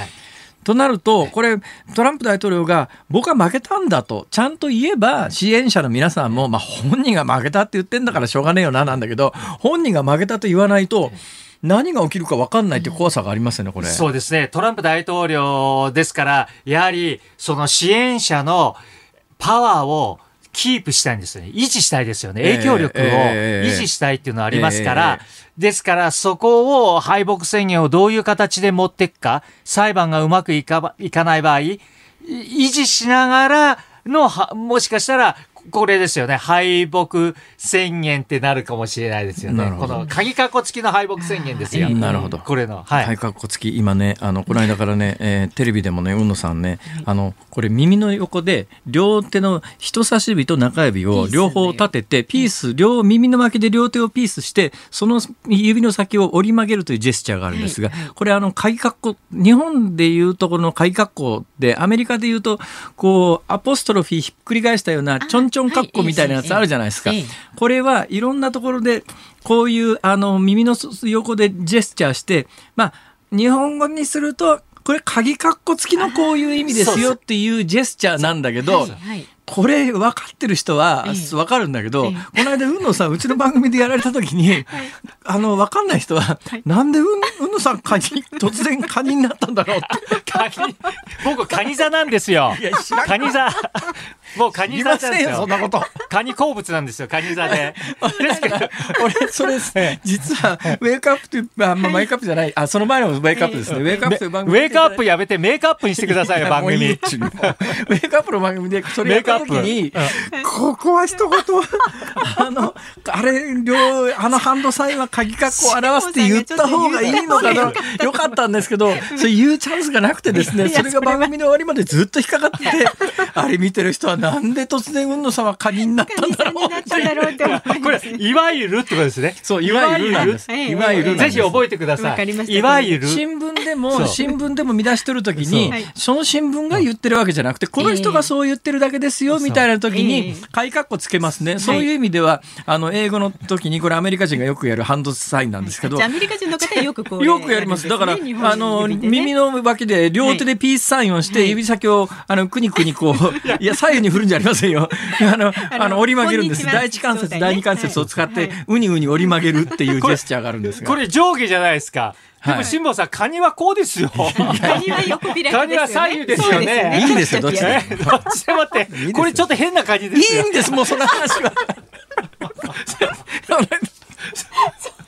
となると、これ、トランプ大統領が僕は負けたんだと、ちゃんと言えば、支援者の皆さんも、まあ、本人が負けたって言ってんだからしょうがねえよな、なんだけど、本人が負けたと言わないと、何が起きるか分かんないって怖さがありますよね、これ。
そうですね。トランプ大統領ですから、やはり、その支援者のパワーをキープしたいんですよね。維持したいですよね。影響力を維持したいっていうのはありますから、ですからそこを敗北宣言をどういう形で持っていくか、裁判がうまくいかいかない場合、維持しながらの、もしかしたらこれですよね。敗北宣言ってなるかもしれないですよね。この鍵括弧付きの敗北宣言ですよ。
なるほど。
これの。
はい。鍵括弧付き、今ね、あの、この間からね、えー、テレビでもね、うんのさんね、あの、これ耳の横で、両手の人差し指と中指を両方立てて、ピース、両耳の巻きで両手をピースして、その指の先を折り曲げるというジェスチャーがあるんですが、これあの、鍵括弧、日本でいうところの鍵括弧で、アメリカでいうと、こう、アポストロフィーひっくり返したような、ちょんちょん括弧みたいなやつあるじゃないですか。これはいろんなところで、こういうあの耳の横でジェスチャーして、まあ、日本語にすると、これ鍵括弧付きのこういう意味ですよっていうジェスチャーなんだけど、これ分かってる人は分かるんだけど、この間、うんのさん、うちの番組でやられた時に、あの、分かんない人は、なんでうん、うんのさん、カニ、突然カニになったんだろうって。カ
ニ、僕、カニ座なんですよ。カニ座。もうカニ座なんですよ。
そんなこと。
カニ好物なんですよ、カニ座で。ですけど、
俺、それ、実は、ウェイクアップという、あ、まあ、ウェイクアップじゃない、あ、その前のウェイクアップですね。ウェイクアップという番組。
ウェイクアップやめて、メイクアップにしてくださいよ、番組。ウェイ
クアップの番組で、それやった時に、ここは一言、あの、あれ、両、あのハンドサインは鍵括弧を表すって言った方がいいのかな、よかったんですけど、それ言うチャンスがなくてですね、それが番組の終わりまでずっと引っかかってて、あれ見てる人はなんで突然雲野さんはカニになったんだろうって
これ、いわゆるってことですね。
そう、いわゆる。
いわゆる。ぜひ覚えてください。いわゆる。
新聞でも、新聞でも見出し取るときに、その新聞が言ってるわけじゃなくて、この人がそう言ってるだけですよ、みたいな時に、買い括弧つけますね。そういう意味では、あの、英語の時に、これアメリカ人がよくやるハンドサインなんですけど。
アメリカ人の方はよくこう。
よくやります。だから、あの、耳の脇で両手でピースサインをして、指先を、あの、くにくにこう、い。や、左右に振るんじゃありませんよ。あの、あの、折り曲げるんです。第一関節、第二関節を使って、うにうに折り曲げるっていうジェスチャーがあるんです
これ上下じゃないですか。でも辛坊さん、カニはこうですよ。
カニは横開きカ
ニは左右ですよね。
いいですよ、どっちで。
どっちでもって。これちょっと変な感じです
よ。いいんです、もうその話は。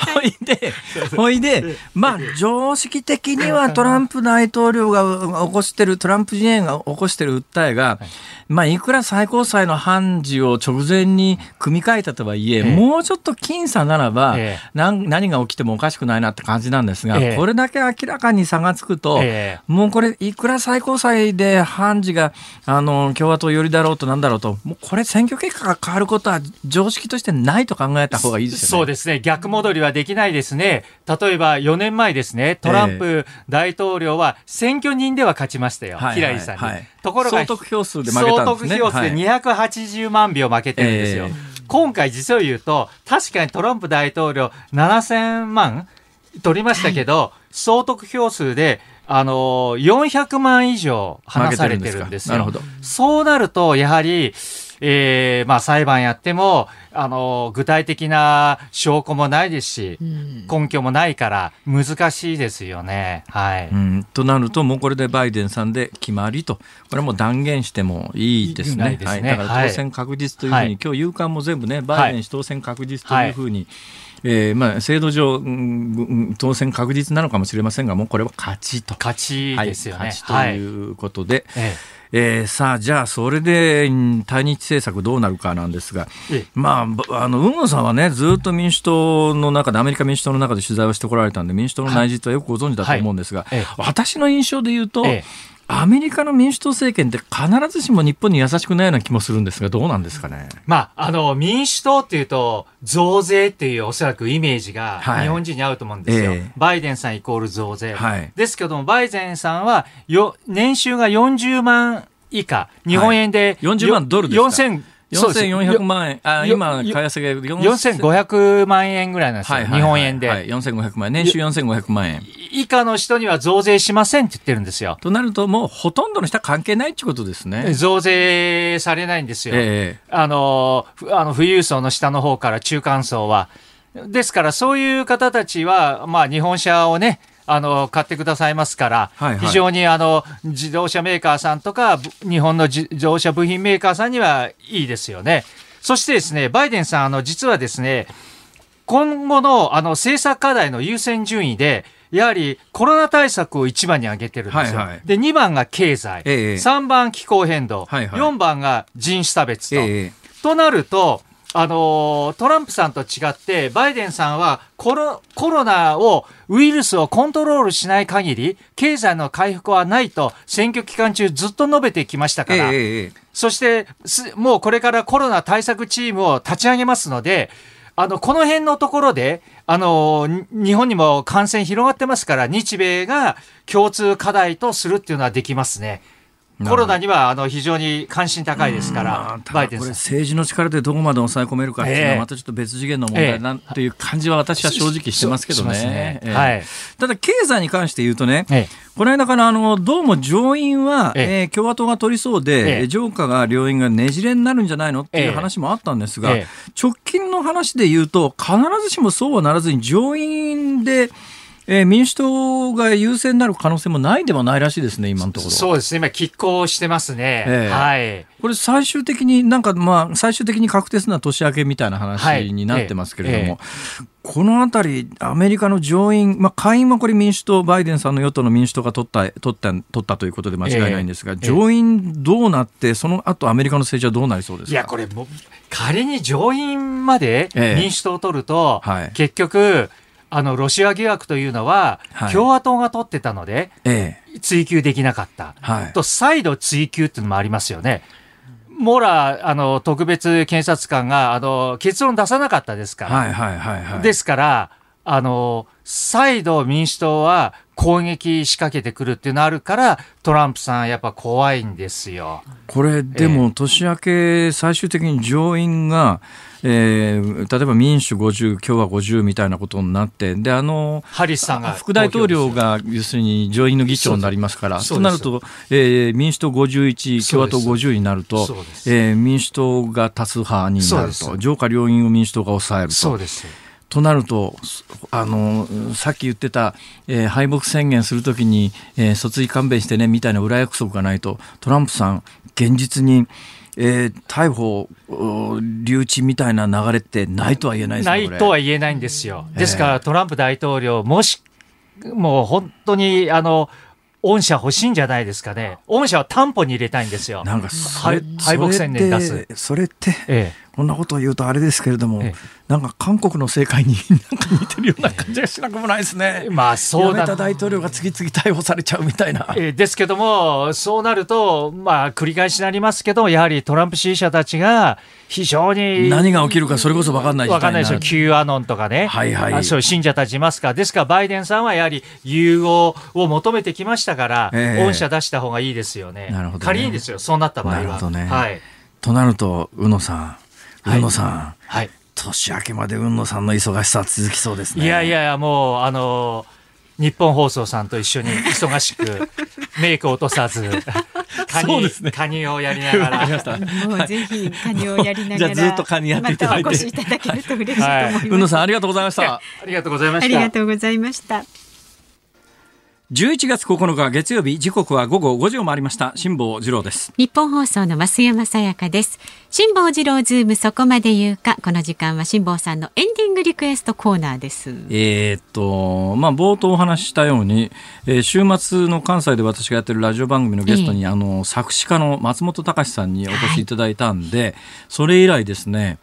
ほいで、ほいで、まあ、常識的にはトランプ大統領が起こしてる、トランプ陣営が起こしてる訴えが、まあ、いくら最高裁の判事を直前に組み替えたとはいえ、もうちょっと僅差ならば、何何が起きてもおかしくないなって感じなんですが、これだけ明らかに差がつくと、もうこれ、いくら最高裁で判事があの共和党寄りだろうとなんだろうと、もうこれ、選挙結果が変わることは常識としてないと考えた方がいいですよね。
そうですね。逆戻りはできないですね。例えば4年前ですね、トランプ大統領は選挙人では勝ちましたよ、えー、ヒラリーさんに。はいはいはい、ところが、
総得票数で負けたんですね。
総得票数で280万票負けてるんですよ。えー、今回実を言うと、確かにトランプ大統領7000万取りましたけど、はい、総得票数であの400万以上離されてるんですよ。なるほど。そうなると、やはり、えー、まあ裁判やっても、あの、具体的な証拠もないですし、うん、根拠もないから難しいですよね。はい。う
ん、となると、もうこれでバイデンさんで決まりと、これはもう断言してもいいですね。いいすねはい。だから当選確実というふうに、はい、今日夕刊も全部ね、バイデン氏当選確実というふうに、はいえーまあ、制度上、うん、当選確実なのかもしれませんが、もうこれは勝ちと。
勝ちですよね。
はい、勝ちということで、はい、えええー、さあ、じゃあ、それで対日政策どうなるかなんですが、まあ、あの、海野さんはね、ずっと民主党の中で、アメリカ民主党の中で取材をしてこられたんで、民主党の内実はよくご存知だと思うんですが、はい。はい、私の印象で言うと、ええアメリカの民主党政権って必ずしも日本に優しくないような気もするんですが、どうなんですかね？
まあ、あの、民主党っていうと、増税っていうおそらくイメージが日本人に合うと思うんですよ。はいえ。ー、バイデンさんイコール増税。はい、ですけども、バイデンさんはよ、年収が40万以下、日本円で、
はい、40万ドルですか？4000 4400万円、あ今、為替が
4500万円ぐらいなんですよ、はいはいはい、日本円で。
はい、4500万円、年収4500万円。
以下の人には増税しませんって言ってるんですよ。
となると、もうほとんどの人は関係ないってことですね。
増税されないんですよ。えー、あの、あの富裕層の下の方から中間層は。ですから、そういう方たちは、まあ、日本車をね、あの買ってくださいますから、はいはい、非常にあの自動車メーカーさんとか、日本の自動車部品メーカーさんにはいいですよね。そしてですね、バイデンさん、あの実はですね、今後のあの政策課題の優先順位で、やはりコロナ対策を1番に挙げてるんですよ。はいはい、で、2番が経済、ええ、3番気候変動、はいはい、4番が人種差別と。え、となると、あのトランプさんと違って、バイデンさんはコロコロナを、ウイルスをコントロールしない限り、経済の回復はないと、選挙期間中ずっと述べてきましたから、えそして、もうこれからコロナ対策チームを立ち上げますので、あの、この辺のところで、あの、日本にも感染広がってますから、日米が共通課題とするっていうのはできますね。コロナにはあの非常に関心高いですから、バイデン
これ政治の力でどこまで抑え込めるかっていうのはまたちょっと別次元の問題なんていう感じは私は正直してますけどね。はい、ただ経済に関して言うとね、この間からあのどうも上院は、えー、共和党が取りそうで、上下が両院がねじれになるんじゃないのっていう話もあったんですが、直近の話で言うと必ずしもそうはならずに上院でえー、民主党が優勢になる可能性もないでもないらしいですね、今のところ。
そうですね、今、拮抗してますね。えー、はい。
これ、最終的になんか、まあ、最終的に確定するのは年明けみたいな話になってますけれども、はいえ。ー、このあたり、アメリカの上院、まあ、下院はこれ民主党、バイデンさんの与党の民主党が取った取った取ったということで間違いないんですが、えー、上院どうなって、その後アメリカの政治はどうなりそうですか？
いや、これも、仮に上院まで民主党を取ると、えーはい、結局、あのロシア疑惑というのは、共和党が取ってたので、追及できなかった、はい、と再度追及っていうのもありますよね。モーラーあの特別検察官があの結論出さなかったですから、はいはいはいはい、ですからあの再度民主党は攻撃仕掛けてくるっていうのあるからトランプさんやっぱ怖いんですよ。
これでも年明け最終的に上院がえー、例えば民主50、共和50みたいなことになって、であの
ハリスさんが
副大統領が要するに上院の議長になりますから、となると、えー、民主党51、共和党50になると、えー、民主党が多数派になると、上下両院を民主党が抑えると。そうです。となるとあのさっき言ってた、えー、敗北宣言するときに、えー、訴追勘弁してねみたいな裏約束がないとトランプさん現実にえー、逮捕、留置みたいな流れってないとは言えないです
ないとは言えないんですよ。ですから、トランプ大統領、もし、もう本当に、あの、御社欲しいんじゃないですかね。御社は担保に入れたいんですよ。
なんか敗北宣言出す。それって、ええ、こんなことを言うとあれですけれども、ええなんか韓国の政界に なんか似てるような感じがしなくもないですね。まあそうだ。大統領が次々逮捕されちゃうみたいな。
えー、ですけども、そうなると、まあ繰り返しになりますけど、やはりトランプ支持者たちが非常に。
何が起きるかそれこそ分かんない
分かんないですよ。Q アノンとかね。はいはい。そういう信者たちいますから。ですからバイデンさんはやはり融合を求めてきましたから、えー、恩赦出した方がいいですよね。なるほど、ね、仮にですよ、そうなった場合は。なるほどね。はい。
となると、宇野さん。宇野さん。はい。年明けまで海野さんの忙しさ続きそうですね。
いやいやもう、あのニッポン放送さんと一緒に忙しく、メイク落とさず、カニ、ね、カニをやりながら。
もうぜひカニをやりながら。
じゃずっとカニやっていただいて。またお越しいただけると嬉しいと思います。はい、海野さんありがとうございました。
ありがとうございました。
ありがとうございました。
11月9日月曜日時刻は午後5時を回りました。辛坊治郎です。
ニッポン放送の増山さやかです。辛坊治郎ズームそこまで言うか。この時間は辛坊さんのエンディングリクエストコーナーです。
えー、っとまあ冒頭お話ししたように、えー、週末の関西で私がやってるラジオ番組のゲストに、えー、あの作詞家の松本隆さんにお越しい。ただいたんで、はい、それ以来ですね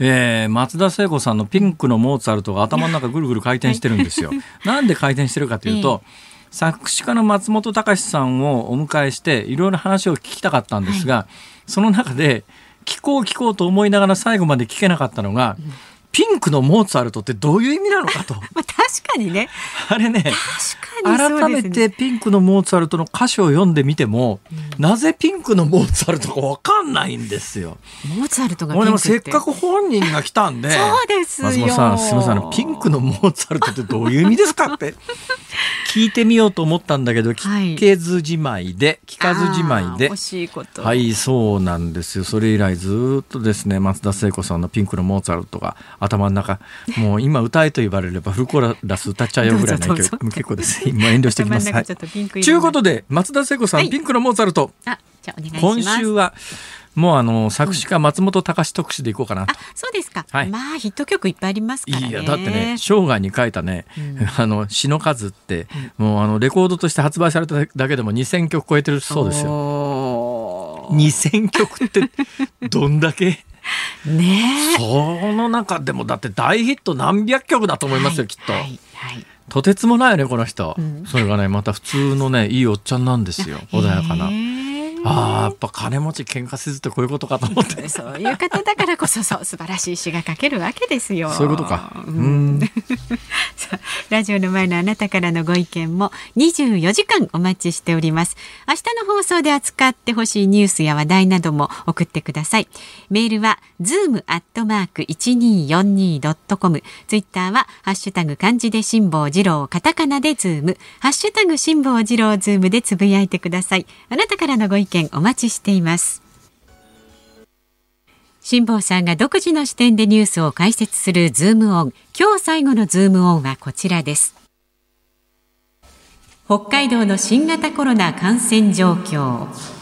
えー、松田聖子さんのピンクのモーツァルトが頭の中ぐるぐる回転してるんですよ。なんで回転してるかというと、えー作詞家の松本隆さんをお迎えしていろいろ話を聞きたかったんですが、はい、その中で聞こう聞こうと思いながら最後まで聞けなかったのが、うん。ピンクのモーツァルトってどういう意味なのかと。ま
あ、確かにね。
あれね、改めてピンクのモーツァルトの歌詞を読んでみても、うん、なぜピンクのモーツァルトかわかんないんですよ。
モーツァルトが
ピンクでもせっかく本人が来たんで。
そうです
松本さん、すみません。ピンクのモーツァルトってどういう意味ですかって 聞いてみようと思ったんだけど、聞けずじまいで、聞かずじまいで。はい、そうなんですよ。それ以来ずっとですね、松田聖子さんのピンクのモーツァルトが頭の中。もう今歌えと言われればフルコーラス歌っちゃうよぐらいの勢い。結構です。今遠慮してきます。ということで松田聖子さん、はい、ピンクのモーツァルト。
あじゃお願いし
ます。今週はもうあの作詞家松本隆特集でいこうかな
あそうですか、はい、まあヒット曲いっぱいありますからね。
いやだってね生涯に書いたね、うん、あの詩の数って、うん、もうあのレコードとして発売されただけでも2,000曲超えてるそうですよ。2,000曲ってどんだけ
ね
その中でもだって大ヒット何百曲だと思いますよ、はい、きっと。はい、はい。とてつもないよねこの人、うん、それがねまた普通のねいいおっちゃんなんですよ。穏やかな。ああやっぱ金持ち喧嘩せずってこういうことかと思って。
そういう方だからこそそう素晴らしい詩が書けるわけですよ。
そういうことか。うん。
ラジオの前のあなたからのご意見も24時間お待ちしております。明日の放送で扱ってほしいニュースや話題なども送ってください。メールは zoom アットマーク 1242.com ツイッターはハッシュタグ漢字で辛坊治郎カタカナでズーム。ハッシュタグ辛坊治郎ズームでつぶやいてください。あなたからのご意見お待ちしています。辛坊さんが独自の視点でニュースを解説するズームオン。今日最後のズームオンはこちらです。北海道の新型コロナ感染状況。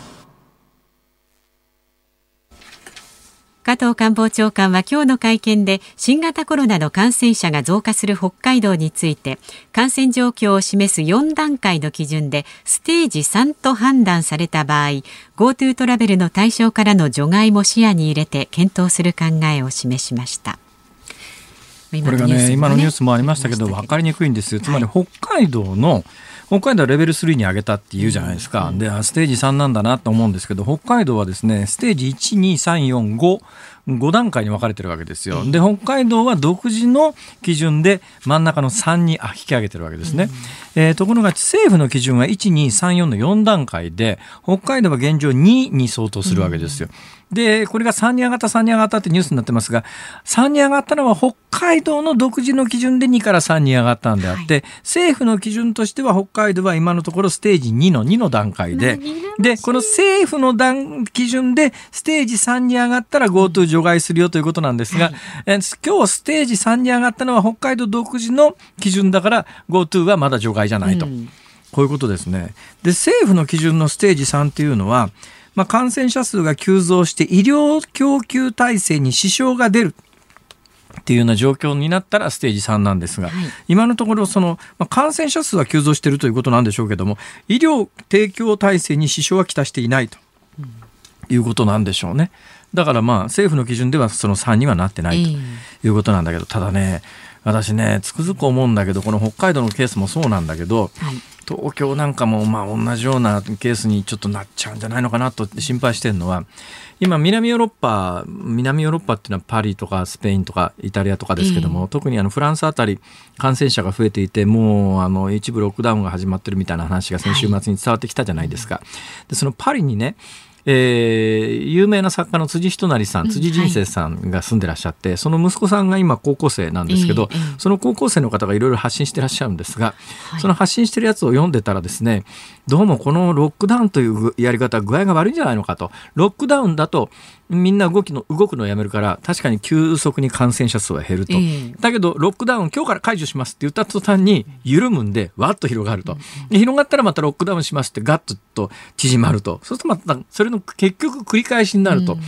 加藤官房長官は今日の会見で新型コロナの感染者が増加する北海道について感染状況を示す4段階の基準でステージ3と判断された場合 GoTo トラベルの対象からの除外も視野に入れて検討する考えを示しました。
これがね今のニュースもありましたけど分かりにくいんです。よつまり北海道の北海道はレベル3に上げたっていうじゃないですか、でステージ3なんだなと思うんですけど北海道はですねステージ12345 5段階に分かれてるわけですよ。で北海道は独自の基準で真ん中の3に引き上げてるわけですね。うん、えー、ところが政府の基準は1234の4段階で北海道は現状2に相当するわけですよ。うんで、これが3に上がった、3に上がったってニュースになってますが、3に上がったのは北海道の独自の基準で2から3に上がったんであって、はい、政府の基準としては北海道は今のところステージ2の2の段階で、で、この政府の段基準でステージ3に上がったら GoTo 除外するよということなんですが、はい、え今日ステージ3に上がったのは北海道独自の基準だから GoTo はまだ除外じゃないと。うん、こういうことですね。で、政府の基準のステージ3っていうのは、まあ、感染者数が急増して医療供給体制に支障が出る。っていうような状況になったらステージ3なんですが、はい、今のところその、まあ、感染者数は急増しているということなんでしょうけども医療提供体制に支障はきたしていないということなんでしょうね。だからまあ政府の基準ではその3にはなってないということなんだけど、ただね私ねつくづく思うんだけどこの北海道のケースもそうなんだけど、はい東京なんかもまあ同じようなケースにちょっとなっちゃうんじゃないのかなと心配してるのは今南ヨーロッパ南ヨーロッパっていうのはパリとかスペインとかイタリアとかですけども、えー、特にあのフランスあたり感染者が増えていてもうあの一部ロックダウンが始まってるみたいな話が先週末に伝わってきたじゃないですか。はい、でそのパリにねえー、有名な作家の辻仁成さん、辻人生さんが住んでらっしゃって、はい、その息子さんが今高校生なんですけど、えー、その高校生の方がいろいろ発信してらっしゃるんですが、はい、その発信してるやつを読んでたらですね、どうもこのロックダウンというやり方具合が悪いんじゃないのかと。ロックダウンだとみんな動きの動くのをやめるから確かに急速に感染者数は減ると、えー、だけどロックダウン今日から解除しますって言った途端に緩むんでわっと広がると、広がったらまたロックダウンしますってガッと縮まると。そうするとまたそれの結局繰り返しになると。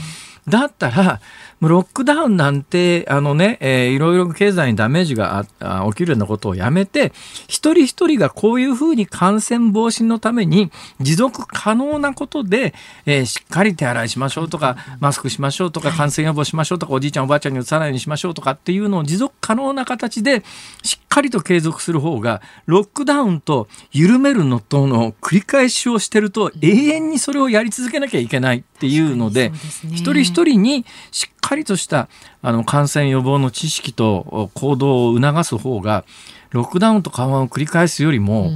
だったらロックダウンなんて、あのね、えー、いろいろ経済にダメージが起きるようなことをやめて、一人一人がこういうふうに感染防止のために持続可能なことで、えー、しっかり手洗いしましょうとか、マスクしましょうとか、感染予防しましょうとか、おじいちゃんおばあちゃんにうつさないようにしましょうとかっていうのを持続可能な形で、しっかりと継続する方が、ロックダウンと緩めるのとの繰り返しをしてると、永遠にそれをやり続けなきゃいけないっていうので、一人一人にしっかりとしたあの感染予防の知識と行動を促す方がロックダウンと緩和を繰り返すよりも、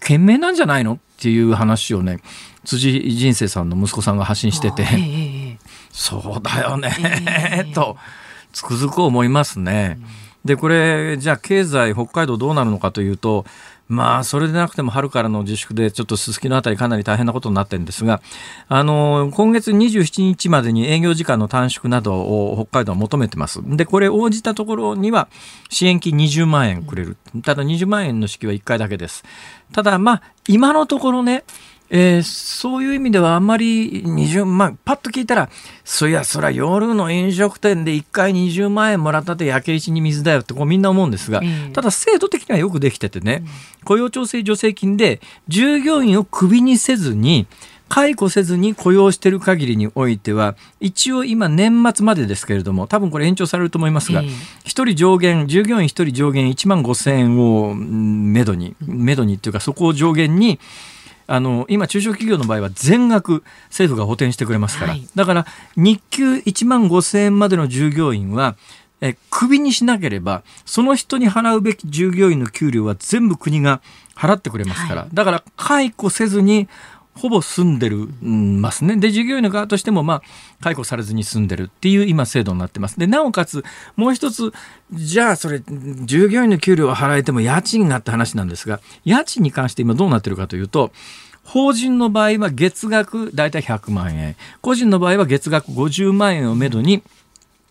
賢明なんじゃないのっていう話をね辻人生さんの息子さんが発信してて、えー、そうだよね、えー、とつくづく思いますね。でこれじゃあ経済北海道どうなるのかというとまあ、それでなくても春からの自粛で、ちょっとすすきのあたりかなり大変なことになってるんですが、あの、今月27日までに営業時間の短縮などを北海道は求めてます。で、これ応じたところには支援金20万円くれる。ただ20万円の支給は1回だけです。ただ、まあ、今のところね、えー、そういう意味ではあんまり20まあパッと聞いたらそりゃそりゃ夜の飲食店で1回20万円もらったって焼け石に水だよってこうみんな思うんですが、えー、ただ制度的にはよくできててね、うん、雇用調整助成金で従業員をクビにせずに解雇せずに雇用している限りにおいては一応今年末までですけれども多分これ延長されると思いますが、えー、1人上限従業員1人上限1万5000円をめどにめどにっていうかそこを上限にあの今、中小企業の場合は全額政府が補填してくれますから、はい、だから日給1万5000円までの従業員はえクビにしなければその人に払うべき従業員の給料は全部国が払ってくれますから、はい、だから解雇せずにほぼ住んでるますね。で、従業員の側としても、まあ、解雇されずに住んでるっていう今制度になってます。で、なおかつ、もう一つ、じゃあそれ、従業員の給料は払えても家賃がって話なんですが、家賃に関して今どうなってるかというと、法人の場合は月額大体100万円。個人の場合は月額50万円をめどに、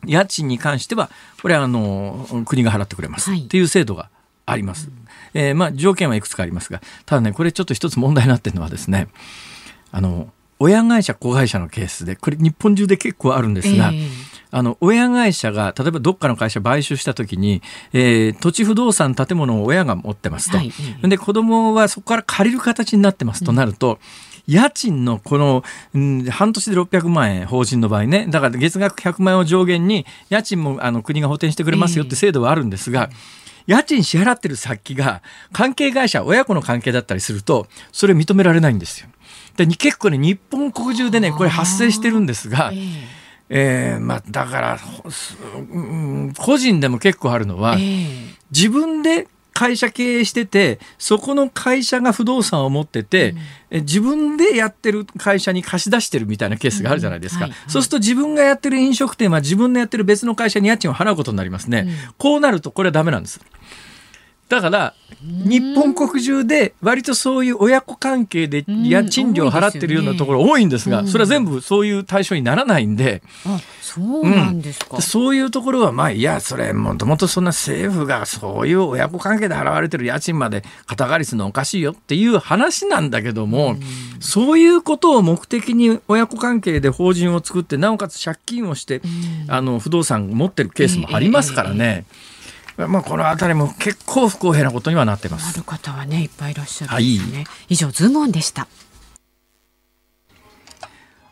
家賃に関しては、これはあの、国が払ってくれます。っていう制度があります。えー、まあ条件はいくつかありますが、ただね、これちょっと一つ問題になってるのはですね、あの、親会社、子会社のケースで、これ日本中で結構あるんですが、えー、あの、親会社が、例えばどっかの会社買収したときに、えー、土地不動産建物を親が持ってますと。はい、で、子供はそこから借りる形になってますとなると、うん家賃のこの、うん、半年で600万円、法人の場合ね、だから月額100万円を上限に、家賃もあの国が補填してくれますよって制度はあるんですが、えー家賃支払ってる先が関係会社、親子の関係だったりすると、それ認められないんですよ。で結構ね、日本国中でね、これ発生してるんですが、えー、まあ、だから、個人でも結構あるのは、自分で会社経営しててそこの会社が不動産を持ってて、うん、自分でやってる会社に貸し出してるみたいなケースがあるじゃないですか、うん。はいはい、そうすると自分がやってる飲食店は自分のやってる別の会社に家賃を払うことになりますね、うん、こうなるとこれはダメなんですだから日本国中で割とそういう親子関係で家賃料を払ってるようなところ多いんですが、それは全部そういう対象にならないんで、
そうなんですか、
そういうところはまあいやそれもともとそんな政府がそういう親子関係で払われてる家賃まで肩代わりするのおかしいよっていう話なんだけども、そういうことを目的に親子関係で法人を作ってなおかつ借金をして、あの不動産持ってるケースもありますからね。えーえーまあ、この辺りも結構不公平なことにはなってます。
ある方はねいっぱいいらっしゃるんですね。はい、以上ズームオンでした。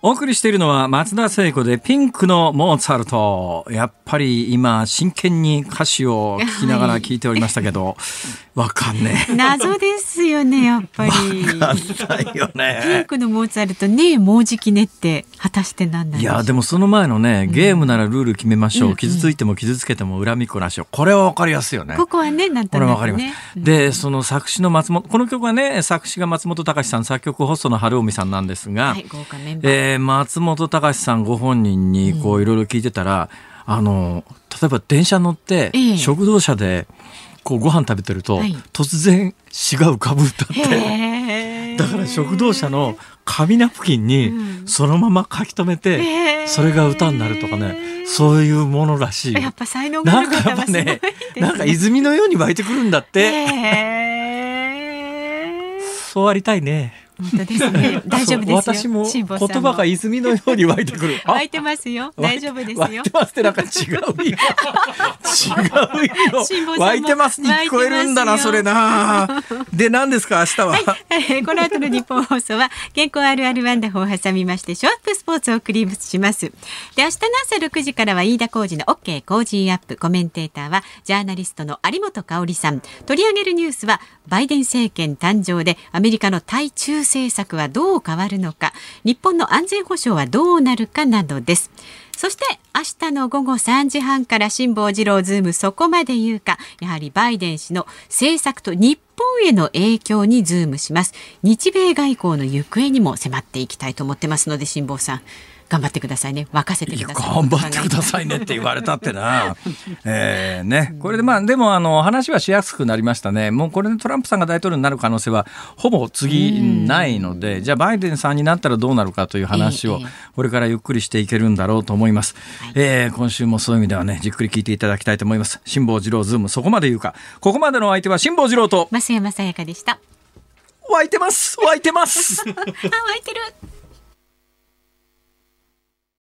お送りしているのは松田聖子でピンクのモーツァルト。やっぱり今真剣に歌詞を聞きながら聞いておりましたけど、わ、かんね
え。謎ですよね、やっぱり。
わかんないよね。
ピンクのモーツァルトね、もうじきねって果たして何なん
いや、でもその前のね、ゲームならルール決めましょう。うん、傷ついても傷つけても恨みこなしを。これはわかりやすいよね。
ここはね、なんとなく、ね、これわかります。
で、その作詞の松本、この曲はね、作詞が松本隆さん、作曲細野晴臣さんなんですが、はい、豪華メンバー。えー、松本隆さんご本人にこういろいろ聞いてたら、うん、あの例えば電車乗って食堂車でこうご飯食べてると、突然詩が浮かぶ歌って。だから食堂車の紙ナプキンにそのまま書き留めて、それが歌になるとかねそういうものらしい
やっぱ才能がある方は すごいね
なんか泉のように湧いてくるんだって、そうありたいね。
本当ですね。大丈夫ですよ。
私も言葉が泉のように湧いてくる。
湧いてますよ。大丈夫ですよ。湧
いてますってなんか違う 違うの湧いてますに聞こえるんだなそれな。で何ですか明日は？はい、
この後の日本放送は健康あるあるワンダホを挟みましてショーアップスポーツを送りします。で明日の朝六時からは飯田浩二の OK 工事アップコメンテーターはジャーナリストの有本香里さん。取り上げるニュースはバイデン政権誕生でアメリカの対中政策はどう変わるのか日本の安全保障はどうなるかなどです。そして明日の午後3時半から辛坊治郎ズームそこまで言うかやはりバイデン氏の政策と日本への影響にズームします。日米外交の行方にも迫っていきたいと思ってますので辛坊さん。頑張ってくださいね。沸かせてください。
頑張ってくださいねって言われたってな。えーね。これでまあでもあの話はしやすくなりましたね。もうこれでトランプさんが大統領になる可能性はほぼ次ないのでじゃあバイデンさんになったらどうなるかという話をこれからゆっくりしていけるんだろうと思います、えー、今週もそういう意味ではねじっくり聞いていただきたいと思います。辛坊治郎ズームそこまで言うか。ここまでの相手は辛坊治郎と
増山さやかでした。
湧いてます。湧いてます。
あ湧いてる